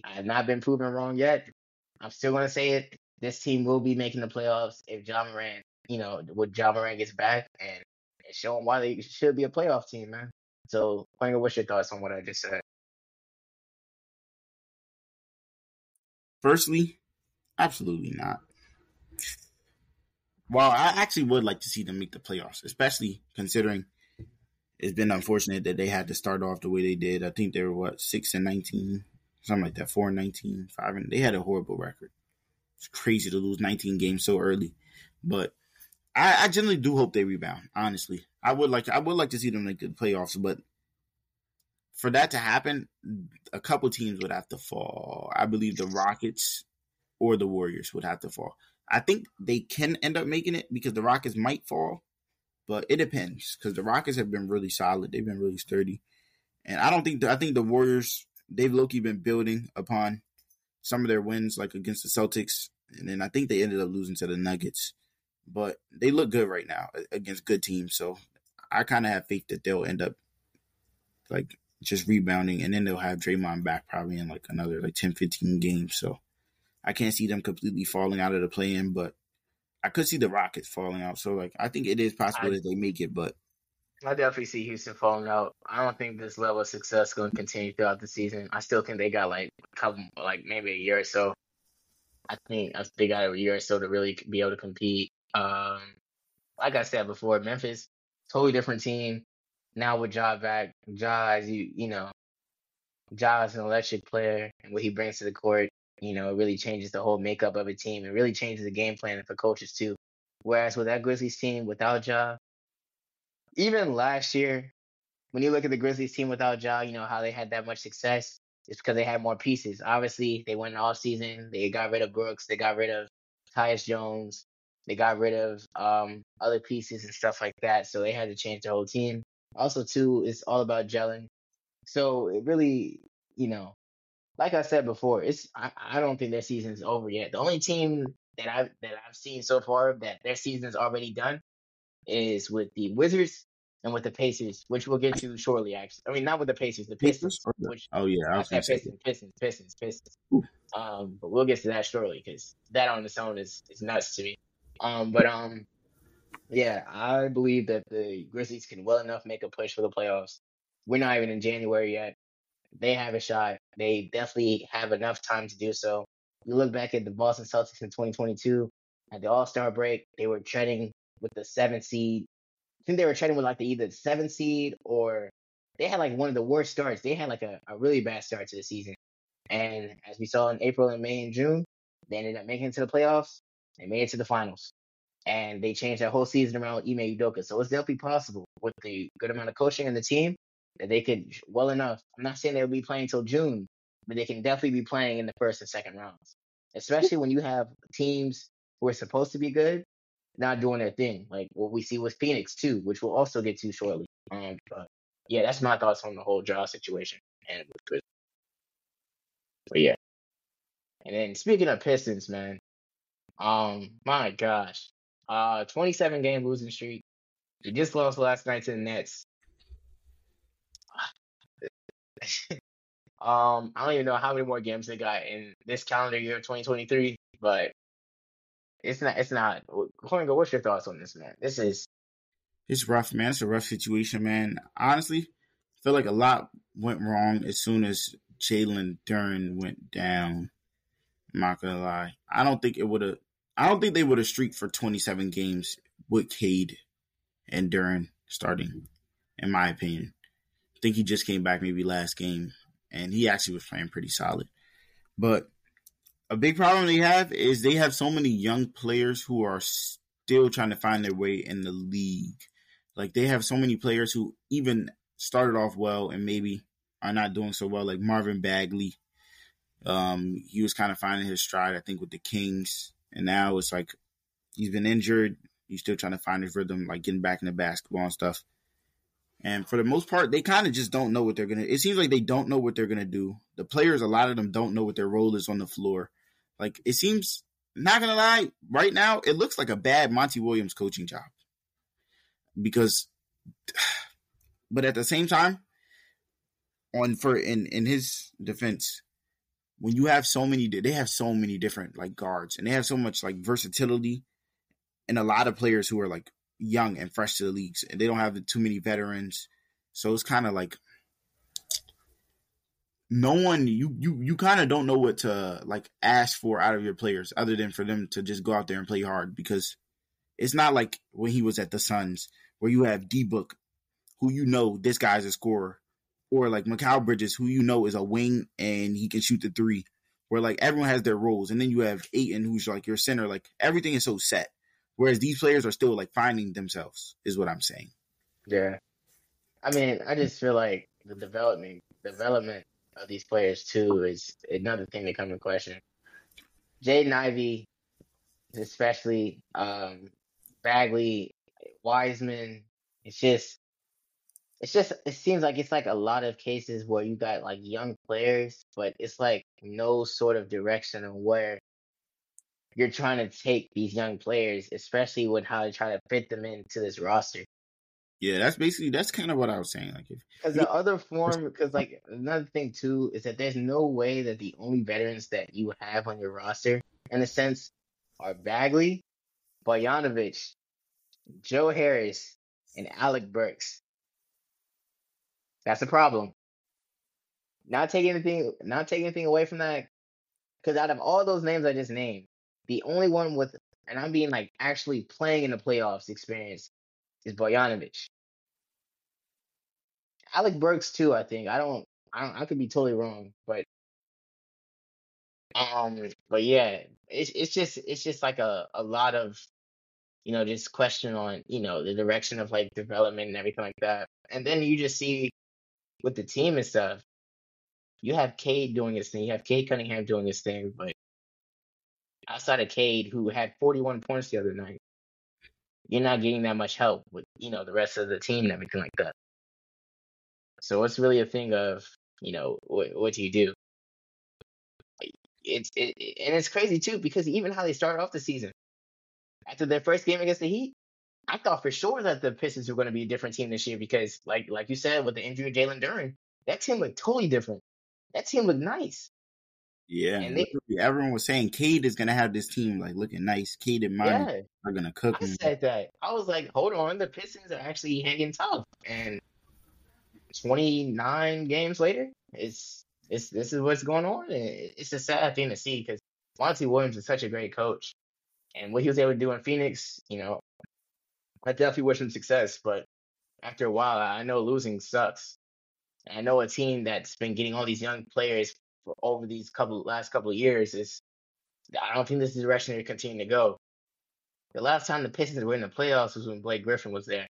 I have not been proven wrong yet. I'm still gonna say it. This team will be making the playoffs if Ja Morant, you know, with Ja Morant gets back and showing why they should be a playoff team, man. So, Kwengo, what's your thoughts on what I just said? Firstly, absolutely not. Well, I actually would like to see them make the playoffs, especially considering it's been unfortunate that they had to start off the way they did. I think they were what six and nineteen, something like that, four and 19, 5 and they had a horrible record. It's crazy to lose 19 games so early, but I, I generally do hope they rebound. Honestly, I would like to, I would like to see them make the playoffs, but for that to happen, a couple teams would have to fall. I believe the Rockets or the Warriors would have to fall. I think they can end up making it because the Rockets might fall, but it depends because the Rockets have been really solid. They've been really sturdy, and I don't think the, I think the Warriors they've low been building upon some of their wins, like against the Celtics, and then I think they ended up losing to the Nuggets, but they look good right now against good teams. So I kind of have faith that they'll end up like just rebounding, and then they'll have Draymond back probably in like another like 10, 15 games. So I can't see them completely falling out of the play in, but I could see the Rockets falling out. So like I think it is possible I, that they make it, but I definitely see Houston falling out. I don't think this level of success is going to continue throughout the season. I still think they got like a couple, like maybe a year or so. I think they got a year or so to really be able to compete. Um, like I said before, Memphis, totally different team. Now with Ja back, Ja, as you you know, Ja is an electric player, and what he brings to the court you know, it really changes the whole makeup of a team. It really changes the game plan for coaches too. Whereas with that Grizzlies team without Ja, even last year, when you look at the Grizzlies team without Ja, you know how they had that much success. It's because they had more pieces. Obviously, they went off season. They got rid of Brooks. They got rid of Tyus Jones. They got rid of um, other pieces and stuff like that. So they had to change the whole team. Also, too, it's all about gelling. So it really, you know, like I said before, it's I, I don't think their season's over yet. The only team that I've that I've seen so far that their season's already done is with the Wizards and with the Pacers, which we'll get to shortly. Actually, I mean not with the Pacers, the Pistons. Which, oh yeah, I was I Pistons, Pistons, Pistons, Pistons. Um, but we'll get to that shortly because that on its own is is nuts to me. Um, but um, yeah, I believe that the Grizzlies can well enough make a push for the playoffs. We're not even in January yet they have a shot. They definitely have enough time to do so. You look back at the Boston Celtics in 2022 at the All Star break, they were treading with the seventh seed. I think they were treading with like the either the seventh seed or they had like one of the worst starts. They had like a, a really bad start to the season. And as we saw in April and May and June, they ended up making it to the playoffs. They made it to the finals. And they changed that whole season around with Ime Udoka. So it's definitely possible with the good amount of coaching in the team that they could well enough. I'm not saying they'll be playing till June, but they can definitely be playing in the first and second rounds. Especially when you have teams who are supposed to be good not doing their thing, like what we see with Phoenix too, which we'll also get to shortly. Um, but yeah, that's my thoughts on the whole draw situation and with But yeah, and then speaking of Pistons, man, um, my gosh, uh, 27 game losing streak. You just lost last night to the Nets. *sighs* um, I don't even know how many more games they got in this calendar year, 2023, but it's not. It's not. Hornigo, what's your thoughts on this, man? This is. It's rough, man. It's a rough situation, man. Honestly, I feel like a lot went wrong as soon as Jalen Duren went down. I'm not gonna lie. I don't think it would have. I don't think they would have streaked for 27 games with Cade and Duren starting, in my opinion I think he just came back maybe last game, and he actually was playing pretty solid. But a big problem they have is they have so many young players who are still trying to find their way in the league. Like they have so many players who even started off well and maybe are not doing so well, like Marvin Bagley. Um, he was kind of finding his stride, I think, with the Kings, and now it's like he's been injured. He's still trying to find his rhythm, like getting back into basketball and stuff. And for the most part, they kind of just don't know what they're gonna. It seems like they don't know what they're gonna do. The players, a lot of them, don't know what their role is on the floor. Like it seems, not gonna lie, right now it looks like a bad Monty Williams coaching job. Because, *sighs* but at the same time, on for in in his defense, when you have so many, they have so many different like guards, and they have so much like versatility, and a lot of players who are like young and fresh to the leagues, and they don't have too many veterans. So it's kind of like no one you you you kind of don't know what to like ask for out of your players other than for them to just go out there and play hard because it's not like when he was at the Suns where you have D Book, who you know this guy's a scorer, or like Mikal Bridges, who you know is a wing and he can shoot the three. Where like everyone has their roles, and then you have Ayton, who's like your center. Like everything is so set. Whereas these players are still like finding themselves, is what I'm saying. Yeah, I mean, I just feel like the development development of these players too is another thing that come in question. Jaden Ivey, especially um, Bagley, Wiseman. It's just, it's just, it seems like it's like a lot of cases where you got like young players, but it's like no sort of direction on where you're trying to take these young players, especially with how to try to fit them into this roster. Yeah, that's basically that's kind of what I was saying. Like, because the other form, because like another thing too is that there's no way that the only veterans that you have on your roster, in a sense, are Bagley, Bogdanovic, Joe Harris, and Alec Burks. That's a problem. Not taking anything, not taking anything away from that, because out of all those names I just named, the only one with, and I'm being like actually playing in the playoffs experience is Bogdanovic. Alec Burks too. I think I don't. I don't. I could be totally wrong, but um. But yeah, it's it's just it's just like a a lot of you know just question on you know the direction of like development and everything like that, and then you just see with the team and stuff. You have Cade doing his thing. You have Cade Cunningham doing his thing, but outside of Cade, who had 41 points the other night, you're not getting that much help with you know the rest of the team and everything like that. So it's really a thing of, you know, what, what do you do? It's it, and it's crazy too because even how they started off the season after their first game against the Heat, I thought for sure that the Pistons were going to be a different team this year because, like like you said, with the injury of Jalen Duren, that team looked totally different. That team looked nice. Yeah, and they, everyone was saying Cade is gonna have this team like looking nice. Cade and Monty yeah, are gonna cook. I said that. I was like, hold on, the Pistons are actually hanging tough, and 29 games later, it's it's this is what's going on. It's a sad thing to see because Monty Williams is such a great coach, and what he was able to do in Phoenix, you know, I definitely wish him success. But after a while, I know losing sucks. I know a team that's been getting all these young players for over these couple last couple of years is. I don't think this is the direction they're continuing to go. The last time the Pistons were in the playoffs was when Blake Griffin was there.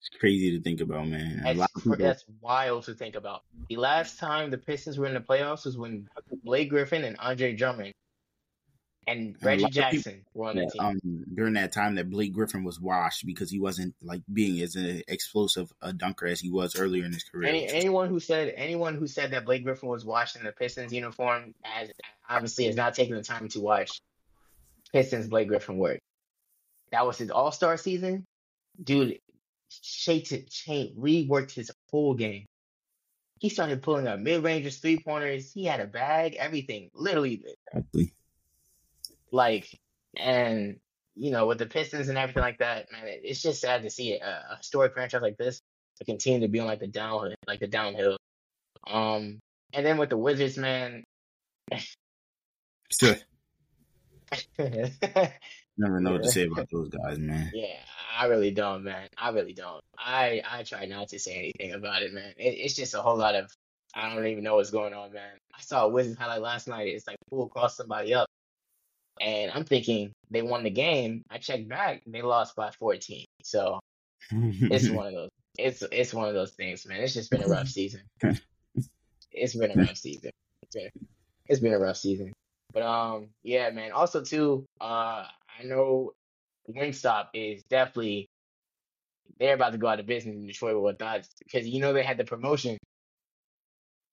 It's crazy to think about, man. That's, people... that's wild to think about. The last time the Pistons were in the playoffs was when Blake Griffin and Andre Drummond and Reggie Jackson were on the team. Um, during that time that Blake Griffin was washed because he wasn't like being as an explosive a dunker as he was earlier in his career. Any, anyone who said anyone who said that Blake Griffin was washed in the Pistons uniform as obviously is not taking the time to watch Pistons Blake Griffin work. That was his All Star season, dude shaped it, changed, reworked his whole game. He started pulling up mid rangers, three pointers. He had a bag, everything, literally. Exactly. Like, and you know, with the Pistons and everything like that, man, it's just sad to see a, a historic franchise like this to continue to be on like the downhill, like the downhill. Um, and then with the Wizards, man. Sure. *laughs* Never know what to say about those guys, man. Yeah, I really don't, man. I really don't. I I try not to say anything about it, man. It, it's just a whole lot of I don't even know what's going on, man. I saw a Wizards highlight last night. It's like pull across somebody up, and I'm thinking they won the game. I checked back, they lost by 14. So it's *laughs* one of those. It's it's one of those things, man. It's just been a rough *laughs* season. It's been a rough season. It's been, it's been a rough season. But um, yeah, man. Also, too, uh, I know Wingstop is definitely they're about to go out of business in Detroit with thoughts because you know they had the promotion.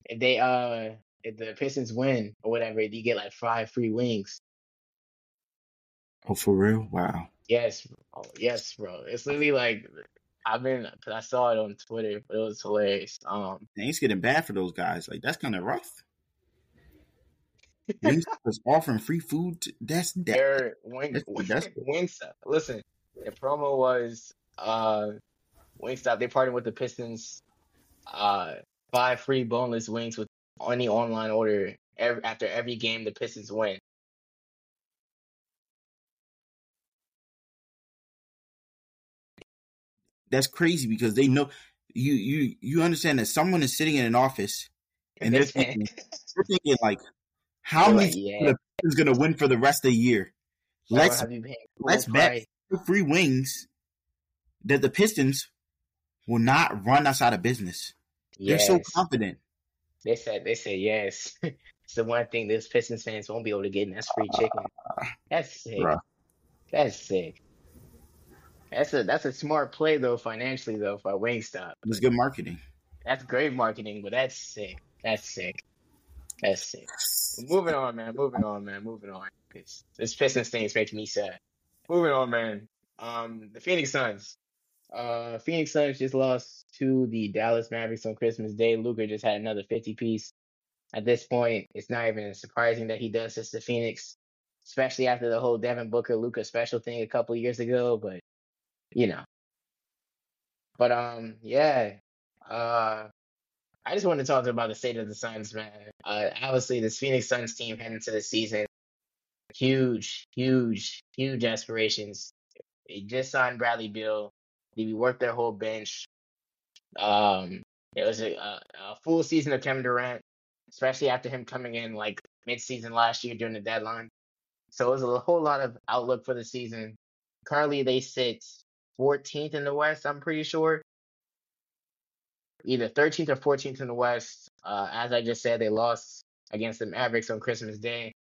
If they uh if the Pistons win or whatever, you get like five free wings. Oh, for real? Wow. Yes, yes, bro. It's literally like I've been because I saw it on Twitter, but it was hilarious. Um, it's getting bad for those guys. Like that's kind of rough. Wingstop is offering free food. To, that's that. Their wing, That's- that's- Wingstop. Listen, the promo was uh, Wingstop. They partnered with the Pistons. Uh, five free boneless wings with any online order every, after every game the Pistons win. That's crazy because they know you you you understand that someone is sitting in an office and they're *laughs* thinking, they're thinking like, how many like, yeah. the Pistons gonna win for the rest of the year? Let's have you paid full let's oh, bet free wings that the Pistons will not run us out of business. They're so confident. They said they said yes. *laughs* it's the one thing this Pistons fans won't be able to get, and that's free chicken. Ah, that's sick. Bruh. That's sick. That's a that's a smart play though financially though for Wingstop. It's good marketing. That's great marketing, but that's sick. That's sick. That's sick. Moving on, man. Moving on, man. Moving on. It's, this Pistons thing is making me sad. Moving on, man. Um, the Phoenix Suns. Uh, Phoenix Suns just lost to the Dallas Mavericks on Christmas Day. Luka just had another 50 piece. At this point, it's not even surprising that he does this to Phoenix, especially after the whole Devin Booker Luka special thing a couple years ago. But you know, but um, yeah. Uh, I just want to talk about the state of the Suns, man. Uh, obviously, this Phoenix Suns team heading into the season, huge, huge, huge aspirations. They just signed Bradley Beal. They worked their whole bench. Um, it was a, a, a full season of Kevin Durant, especially after him coming in like mid-season last year during the deadline. So it was a whole lot of outlook for the season. Currently, they sit 14th in the West. I'm pretty sure either 13th or 14th in the West. Uh, as I just said, they lost against the Mavericks on Christmas Day.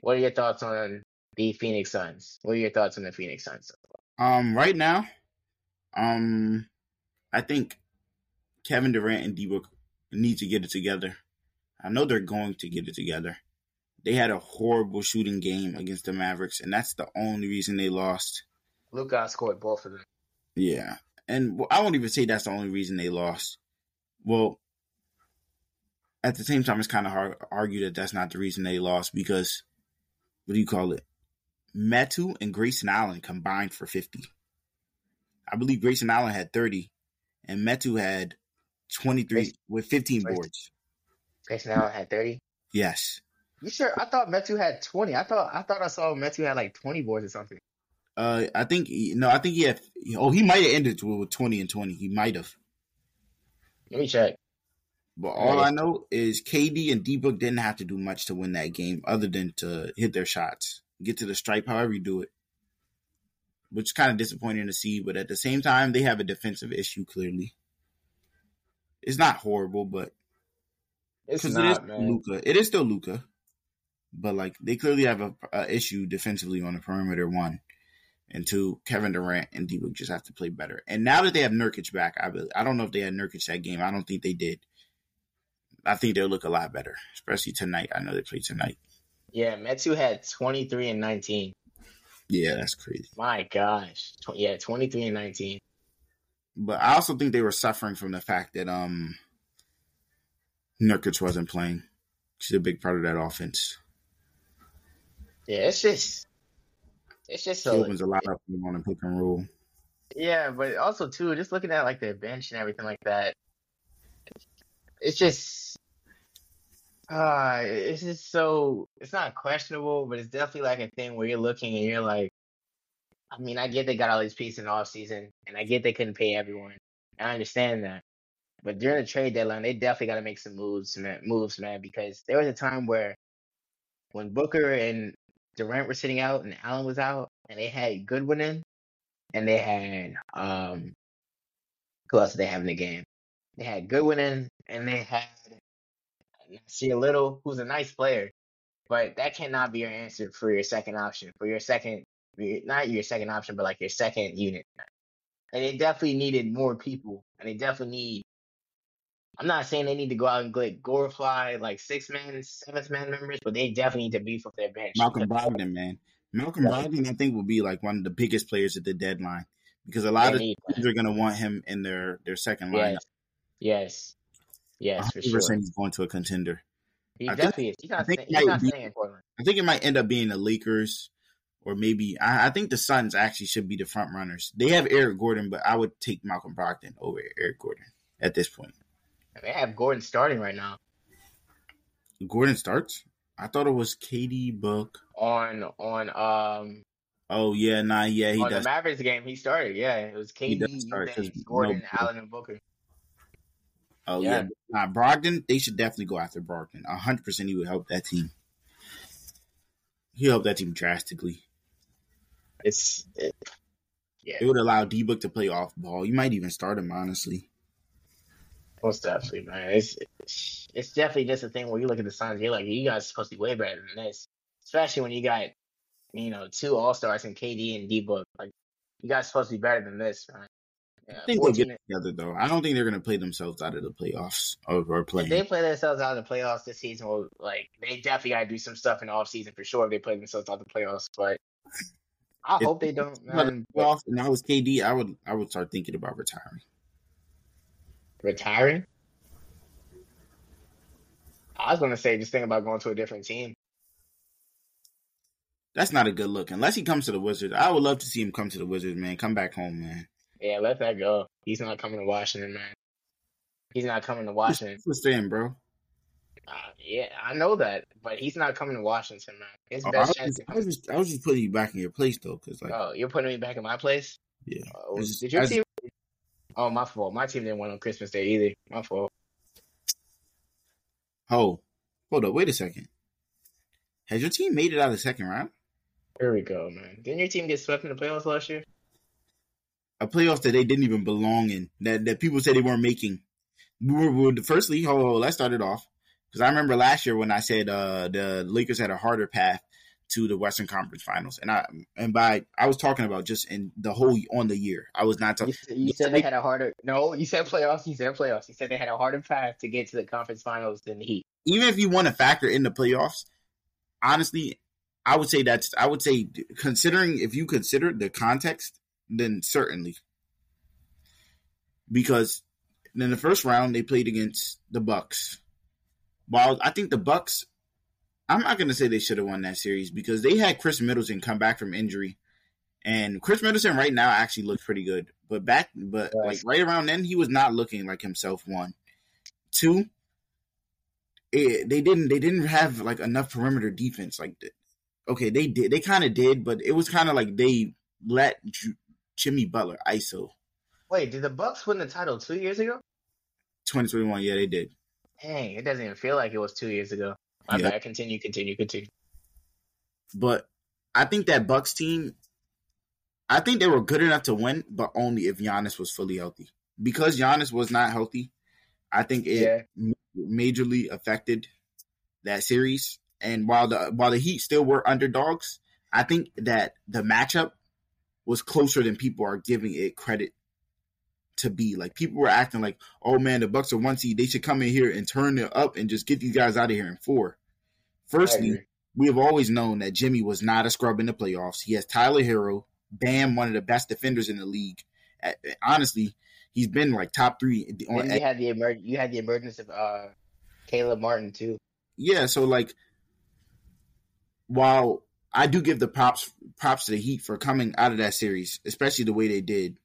What are your thoughts on the Phoenix Suns? What are your thoughts on the Phoenix Suns? Um, right now, um, I think Kevin Durant and D need to get it together. I know they're going to get it together. They had a horrible shooting game against the Mavericks, and that's the only reason they lost. Luka scored both of them. Yeah, and I won't even say that's the only reason they lost. Well, at the same time, it's kind of hard to argue that that's not the reason they lost because what do you call it? Metu and Grayson Allen combined for 50. I believe Grayson Allen had 30 and Metu had 23 Grayson- with 15 Grayson- boards. Grayson Allen had 30. Yes. You sure? I thought Metu had 20. I thought I thought I saw Metu had like 20 boards or something. Uh, I think, he- no, I think he had, oh, he might have ended with 20 and 20. He might have. Let me check. But all Right. I know is KD and D Book didn't have to do much to win that game other than to hit their shots, get to the stripe, however you do it. Which is kind of disappointing to see, but at the same time, they have a defensive issue clearly. It's not horrible, but It's because it is not. Luka, it is still Luka. But like they clearly have a, a issue defensively on the perimeter. One and two, Kevin Durant and D Book just have to play better. And now that they have Nurkic back, I I don't know if they had Nurkic that game. I don't think they did. I think they'll look a lot better, especially tonight. I know they play tonight. Yeah, Metu had 23 and 19. Yeah, that's crazy. My gosh. Tw- yeah, 23 and 19. But I also think they were suffering from the fact that um Nurkic wasn't playing. She's a big part of that offense. Yeah, it's just it's just so opens a lot up on a pick and roll. Yeah, but also too, just looking at like the bench and everything like that, it's just uh it's just so it's not questionable, but it's definitely like a thing where you're looking and you're like, I mean, I get they got all these pieces in the off season, and I get they couldn't pay everyone. I understand that. But during the trade deadline, they definitely got to make some moves, man, moves, man, because there was a time where when Booker and Durant were sitting out and Allen was out, and they had Goodwin in, and they had um who else did they have in the game? They had Goodwin in and they had Nassir Little, who's a nice player, but that cannot be your answer for your second option, for your second not your second option, but like your second unit. And they definitely needed more people. And they definitely need I'm not saying they need to go out and like glorify like six man, seventh man members, but they definitely need to beef up their bench. Malcolm Brogdon, man. Malcolm Brogdon, I think, will be like one of the biggest players at the deadline because a lot They of need teams are going to want him in their their second lineup. Yes. Yes. Yes, for 100% sure. he's going to a contender. He I think- is. He's I not, think staying, it he's might not be-. I think it might end up being the Lakers, or maybe I, I think the Suns actually should be the front runners. They have Eric Gordon, but I would take Malcolm Brogdon over Eric Gordon at this point. They have Gordon starting right now Gordon starts. I thought it was KD Book. on on um Oh yeah, nah, yeah, he on does. the Mavericks game. He started. Yeah, it was KD, does start, Gordon, no- Allen, and Booker. Oh Yeah. yeah, nah, Brogdon. They should definitely go after Brogdon. hundred percent, he would help that team. He helped that team drastically. It's it, yeah. It would allow D Book to play off ball. You might even start him honestly. Most definitely, man. It's it's definitely just a thing where you look at the signs, You're like, you guys are supposed to be way better than this, especially when you got you know two All Stars in KD and D Book. Like you guys are supposed to be better than this, man. Yeah, I think they'll 14 get together though. I don't think they're gonna play themselves out of the playoffs or, or If they play themselves out of the playoffs this season, well, like they definitely got to do some stuff in the offseason for sure. If they play themselves out of the playoffs, but I If- hope they don't, man. But playoffs and I was KD, I would I would start thinking about retiring. Retiring. I was gonna say just think about going to a different team. That's not a good look. Unless he comes to the Wizards, I would love to see him come to the Wizards, man. Come back home, man. Yeah, let that go. He's not coming to Washington, man. He's not coming to Washington. What's saying, bro? Uh, yeah, I know that, but he's not coming to Washington, man. His Oh, I, best was chance. just, I was just I was just putting you back in your place though, because like Oh, you're putting me back in my place. yeah, Uh, It's just- did your team? Oh, my fault. My team didn't win on Christmas Day either. My fault. oh, hold up, wait a second. Has your team made it out of the second round? Here we go, man. Didn't your team get swept in the playoffs last year? A playoff that they didn't even belong in, that that people said they weren't making. We were, we were firstly, hold on, let's start it off because I remember last year when I said uh, the Lakers had a harder path to the Western Conference Finals, and I and by I was talking about just in the whole on the year. I was not talking. said- you said they had a harder. No, you said playoffs. You said playoffs. You said they had a harder path to get to the conference finals than the Heat. even if you want to factor in the playoffs, honestly, I would say that's I would say considering if you consider the context, then certainly. Because in the first round they played against the Bucks. While I think the Bucks I'm not gonna say they should have won that series because they had Khris Middleton come back from injury. And Khris Middleton right now actually looks pretty good. But back but Yes. like right around then he was not looking like himself one. Two, it, they didn't they didn't have like enough perimeter defense. Like, okay, they did they kind of did, but it was kind of like they let Ju- Jimmy Butler ISO Wait, did the Bucks win the title two years ago? twenty twenty one. Yeah, they did. Dang, it doesn't even feel like it was two years ago. My Yeah. bad. Continue, continue, continue. But I think that Bucks team, I think they were good enough to win, but only if Giannis was fully healthy. Because Giannis was not healthy, I think it Yeah. majorly affected that series. And while the while the Heat still were underdogs, I think that the matchup was closer than people are giving it credit to be. Like people were acting like, "Oh man, the Bucks are one seed; they should come in here and turn it up and just get these guys out of here in four. Firstly, we have always known that Jimmy was not a scrub in the playoffs. He has Tyler Herro, Bam, one of the best defenders in the league. Honestly, he's been like top three. On, you had the emer- you had the emergence of uh, Caleb Martin too. yeah, so like, while I do give the props props to the Heat for coming out of that series, especially the way they did,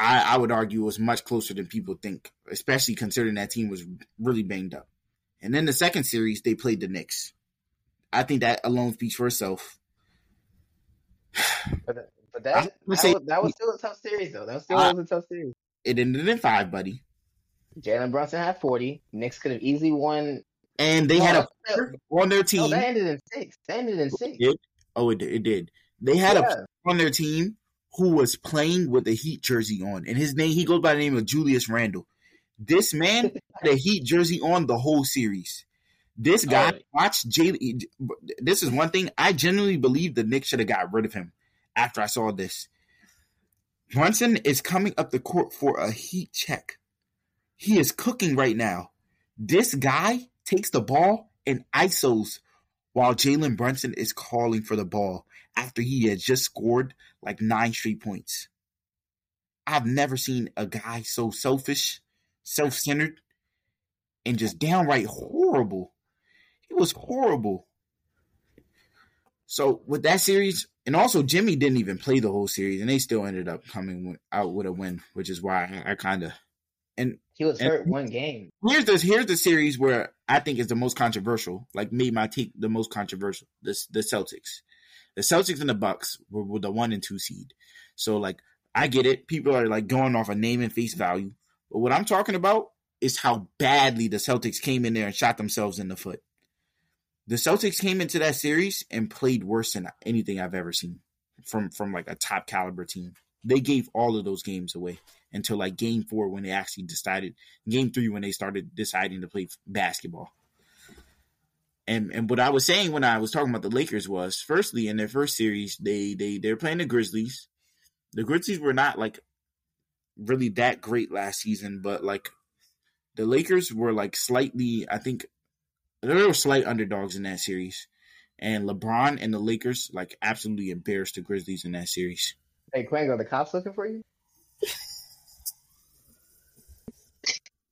I I would argue was much closer than people think, especially considering that team was really banged up. And then the second series, they played the Knicks. I think that alone speaks for itself. *sighs* But but that would that, say- was, that was still a tough series though. That was still I- was a tough series. It ended in five, buddy. Jalen Brunson had forty. Knicks could have easily won. And they had a on their no, team. that ended in six. That ended in six. Yeah. Oh, it did. It did. They had a Yeah. player on their team who was playing with a Heat jersey on, and his name he goes by the name of Julius Randle. This man *laughs* had a Heat jersey on the whole series. This guy Oh. watched Jalen. This is one thing I genuinely believe the Knicks should have got rid of him after I saw this. Brunson is coming up the court for a Heat check. He is cooking right now. This guy takes the ball and isos while Jalen Brunson is calling for the ball after he had just scored like nine straight points. I've never seen a guy so selfish, self centered, and just downright horrible. He was horrible. So with that series, and also Jimmy didn't even play the whole series, and they still ended up coming out with a win, which is why I, I kind of and He was And- hurt one game. here's the here's the series where I think is the most controversial, like made my take the most controversial. The the Celtics, the Celtics and the Bucks were, were the one and two seed. So like I get it, people are like going off a name and face value, but what I'm talking about is how badly the Celtics came in there and shot themselves in the foot. The Celtics came into that series and played worse than anything I've ever seen from from like a top caliber team. They gave all of those games away until like game four when they actually decided game three when they started deciding to play basketball. And and what I was saying when I was talking about the Lakers was firstly in their first series they they they're playing the Grizzlies. The Grizzlies were not like really that great last season, but like the Lakers were like slightly I think they were slight underdogs in that series. And LeBron and the Lakers like absolutely embarrassed the Grizzlies in that series. Hey, Kwengo, the cops looking for you?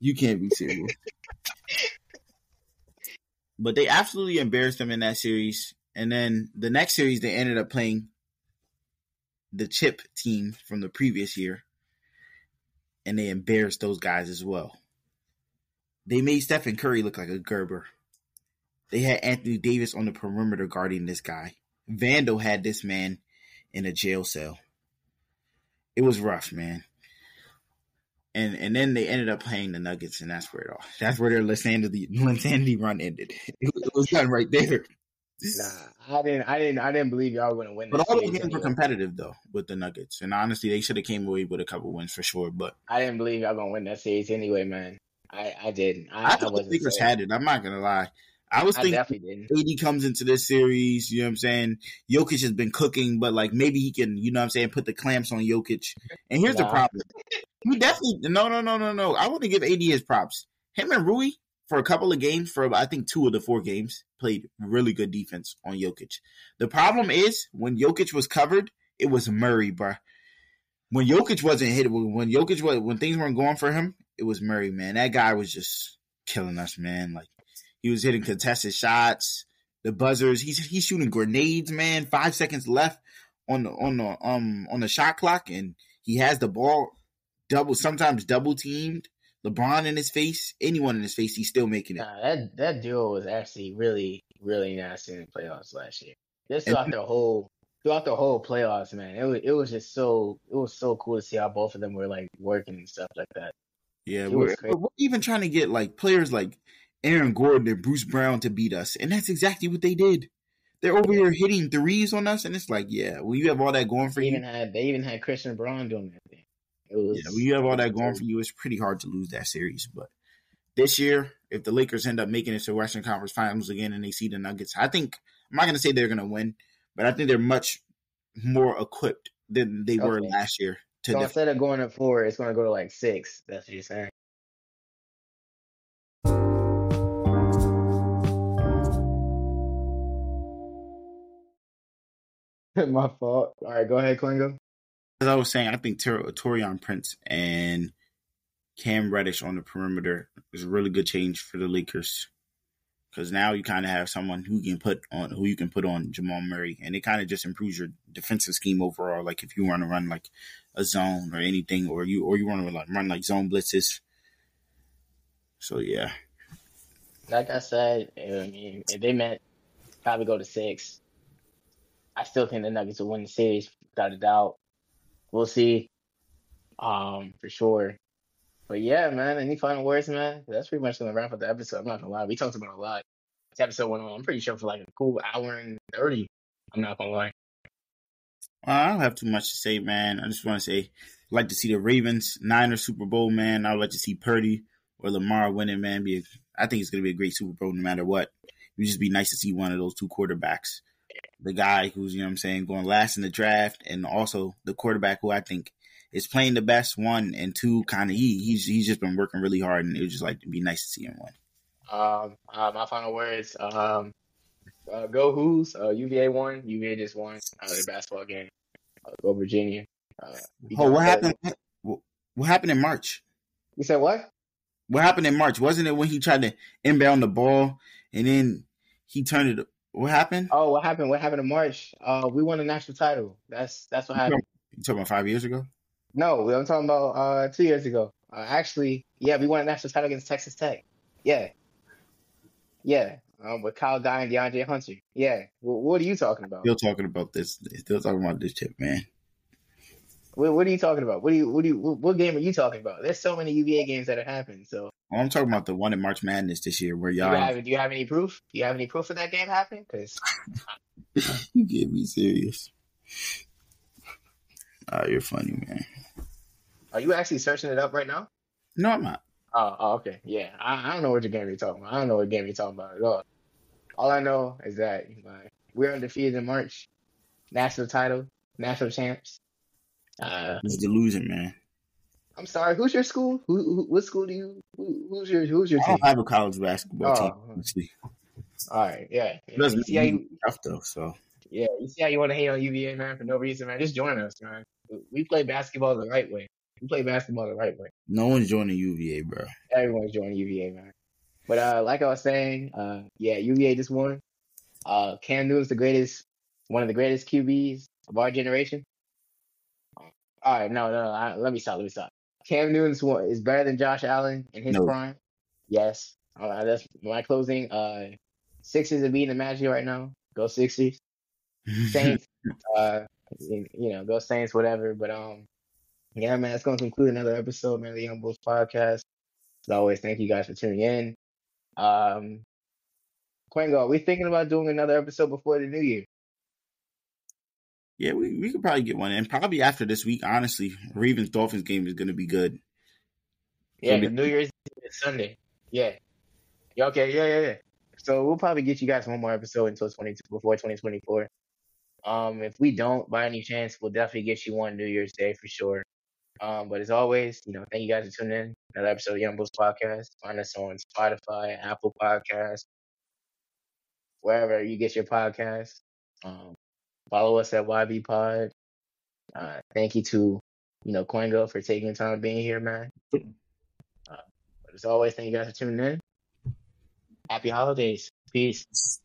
You can't be serious. but they absolutely embarrassed them in that series. And then the next series, they ended up playing the chip team from the previous year. And they embarrassed those guys as well. They made Stephen Curry look like a Gerber. They had Anthony Davis on the perimeter guarding this guy. Vando had this man in a jail cell. It was rough, man and and then they ended up playing the Nuggets, and that's where it all. That's where their insanity *laughs* insanity run ended. It, was- *laughs* it was done right there. Nah, I didn't. I didn't. I didn't believe y'all were gonna win. But all those games were competitive though with the Nuggets, and honestly, they should have came away with a couple wins for sure. But I didn't believe y'all gonna win that series anyway, man. I, I didn't. I, I, I, thought the wasn't. Lakers had it. I'm not gonna lie. I was I thinking. AD comes into this series, you know what I'm saying? Jokic has been cooking, but like maybe he can, you know what I'm saying, put the clamps on Jokic. And here's the problem. He definitely no no no no no. I want to give AD his props. Him and Rui for a couple of games, for I think two of the four games, played really good defense on Jokic. The problem is when Jokic was covered, it was Murray, bruh. When Jokic wasn't hit, when Jokic was when things weren't going for him, it was Murray, man. That guy was just killing us, man. Like he was hitting contested shots, the buzzers. He's he's shooting grenades, man. Five seconds left on the on the um on the shot clock, and he has the ball double sometimes double teamed. LeBron in his face, anyone in his face, he's still making it. Nah, that that duo was actually really really nasty in the playoffs last year. Just And- throughout the whole throughout the whole playoffs, man. It was it was just so it was so cool to see how both of them were like working and stuff like that. Yeah, we're, we're even trying to get like players like Aaron Gordon and Bruce Brown to beat us, and that's exactly what they did. They're over here hitting threes on us, and it's like, yeah, when you have all that going for They you, even had they even had Christian Braun doing that thing. It was Yeah, when you have all that going for you, it's pretty hard to lose that series. But this year, if the Lakers end up making it to Western Conference Finals again and they see the Nuggets, I think I'm not going to say they're going to win, but I think they're much more equipped than they were last year. To So def- instead of going to four, it's going to go to like six. That's what you're saying. *laughs* My fault. All right, go ahead, Kwengo. as I was saying, I think Tor- Taurean Prince and Cam Reddish on the perimeter is a really good change for the Lakers. Because now you kind of have someone who can put on who you can put on Jamal Murray, and it kind of just improves your defensive scheme overall. Like if you want to run like a zone or anything, or you or you want to like run like zone blitzes. So yeah, Like I said, I mean, if they meant probably go to six, I still think the Nuggets will win the series without a doubt. We'll see, um, for sure. But yeah, man. Any final words, man? That's pretty much gonna wrap up the episode. I'm not gonna lie, we talked about a lot. This episode went on. I'm pretty sure for like a cool hour and thirty. I'm not gonna lie. Well, I don't have too much to say, man. I just want to say, I'd like to see the Ravens Niners Super Bowl, man. I'd like to see Purdy or Lamar winning, man. Be a, I think it's gonna be a great Super Bowl no matter what. It would just be nice to see one of those two quarterbacks. The guy who's, you know what I'm saying, going last in the draft and also the quarterback who I think is playing the best one and two kind of he he's he's just been working really hard and it would just like to be nice to see him win. Um, uh, my final words. Um, uh, go Who's. Uh, UVA won. UVA just won uh, their basketball game. Uh, go Virginia. Uh, Oh, what happened? What, what happened in March? You said what? What happened in March? Wasn't it when he tried to inbound the ball and then he turned it? What happened? Oh, what happened? What happened in March? Uh, we won the national title. That's that's what happened. You talking about five years ago? No, I'm talking about uh two years ago. Uh, actually, yeah, we won a national title against Texas Tech. Yeah, yeah, um, with Kyle Guy and DeAndre Hunter. Yeah, what, what are you talking about? Still talking about this. Still talking about this chip, man. What, what are you talking about? What do you what do you what, game are you talking about? There's so many UVA games that have happened. So I'm talking about the one in March Madness this year where do you y'all have do you have any proof? Do you have any proof of that game happening? Because *laughs* you get me serious. Oh, you're funny, man. are you actually searching it up right now? No, I'm not. Oh, oh, okay. Yeah. I, I don't know what game you're talking about. I don't know what game you're talking about at all. All I know is that like, we're undefeated in March. National title, national champs. Uh, It's delusion, man. I'm sorry. Who's your school? Who, who what school do you? Who, who's your Who's your I team? have a college basketball team. Oh. honestly. All right. Yeah. You see how you, tough though. So yeah. You see how you want to hate on UVA, man, for no reason, man. Just join us, man. We play basketball the right way. We play basketball the right way. no one's joining UVA, bro. Everyone's joining UVA, man. But uh, like I was saying, uh, yeah, UVA just won. Uh, Cam Newton's the greatest, one of the greatest QBs of our generation. All right, no, no, no I, let me stop. Let me stop. Cam Newton's is better than Josh Allen in his No. prime. Yes, uh, that's my closing. Uh, Sixers are beating the Magic right now. Go Sixers. Saints, *laughs* uh, you you know, go Saints, whatever. But um, yeah, man, it's going to conclude another episode, man, of the Youngbouls podcast. As always, thank you guys for tuning in. Um, Kwengo, are we thinking about doing another episode before the new year? Yeah, we, we could probably get one, and probably after this week. Honestly, Ravens Dolphins game is going to be good. Yeah, the New Year's is Sunday. Yeah. Yeah, Okay. Yeah, yeah, yeah. So we'll probably get you guys one more episode until twenty before twenty twenty four. Um, if we don't, by any chance, we'll definitely get you one New Year's Day for sure. Um, but as always, you know, thank you guys for tuning in. Another episode of Youngbouls Podcast. Find us on Spotify, Apple Podcasts, wherever you get your podcasts. Um, follow us at YB Pod. Uh, thank you to you know Kwengo for taking time being here, man. But as always, thank you guys for tuning in. Happy holidays. Peace.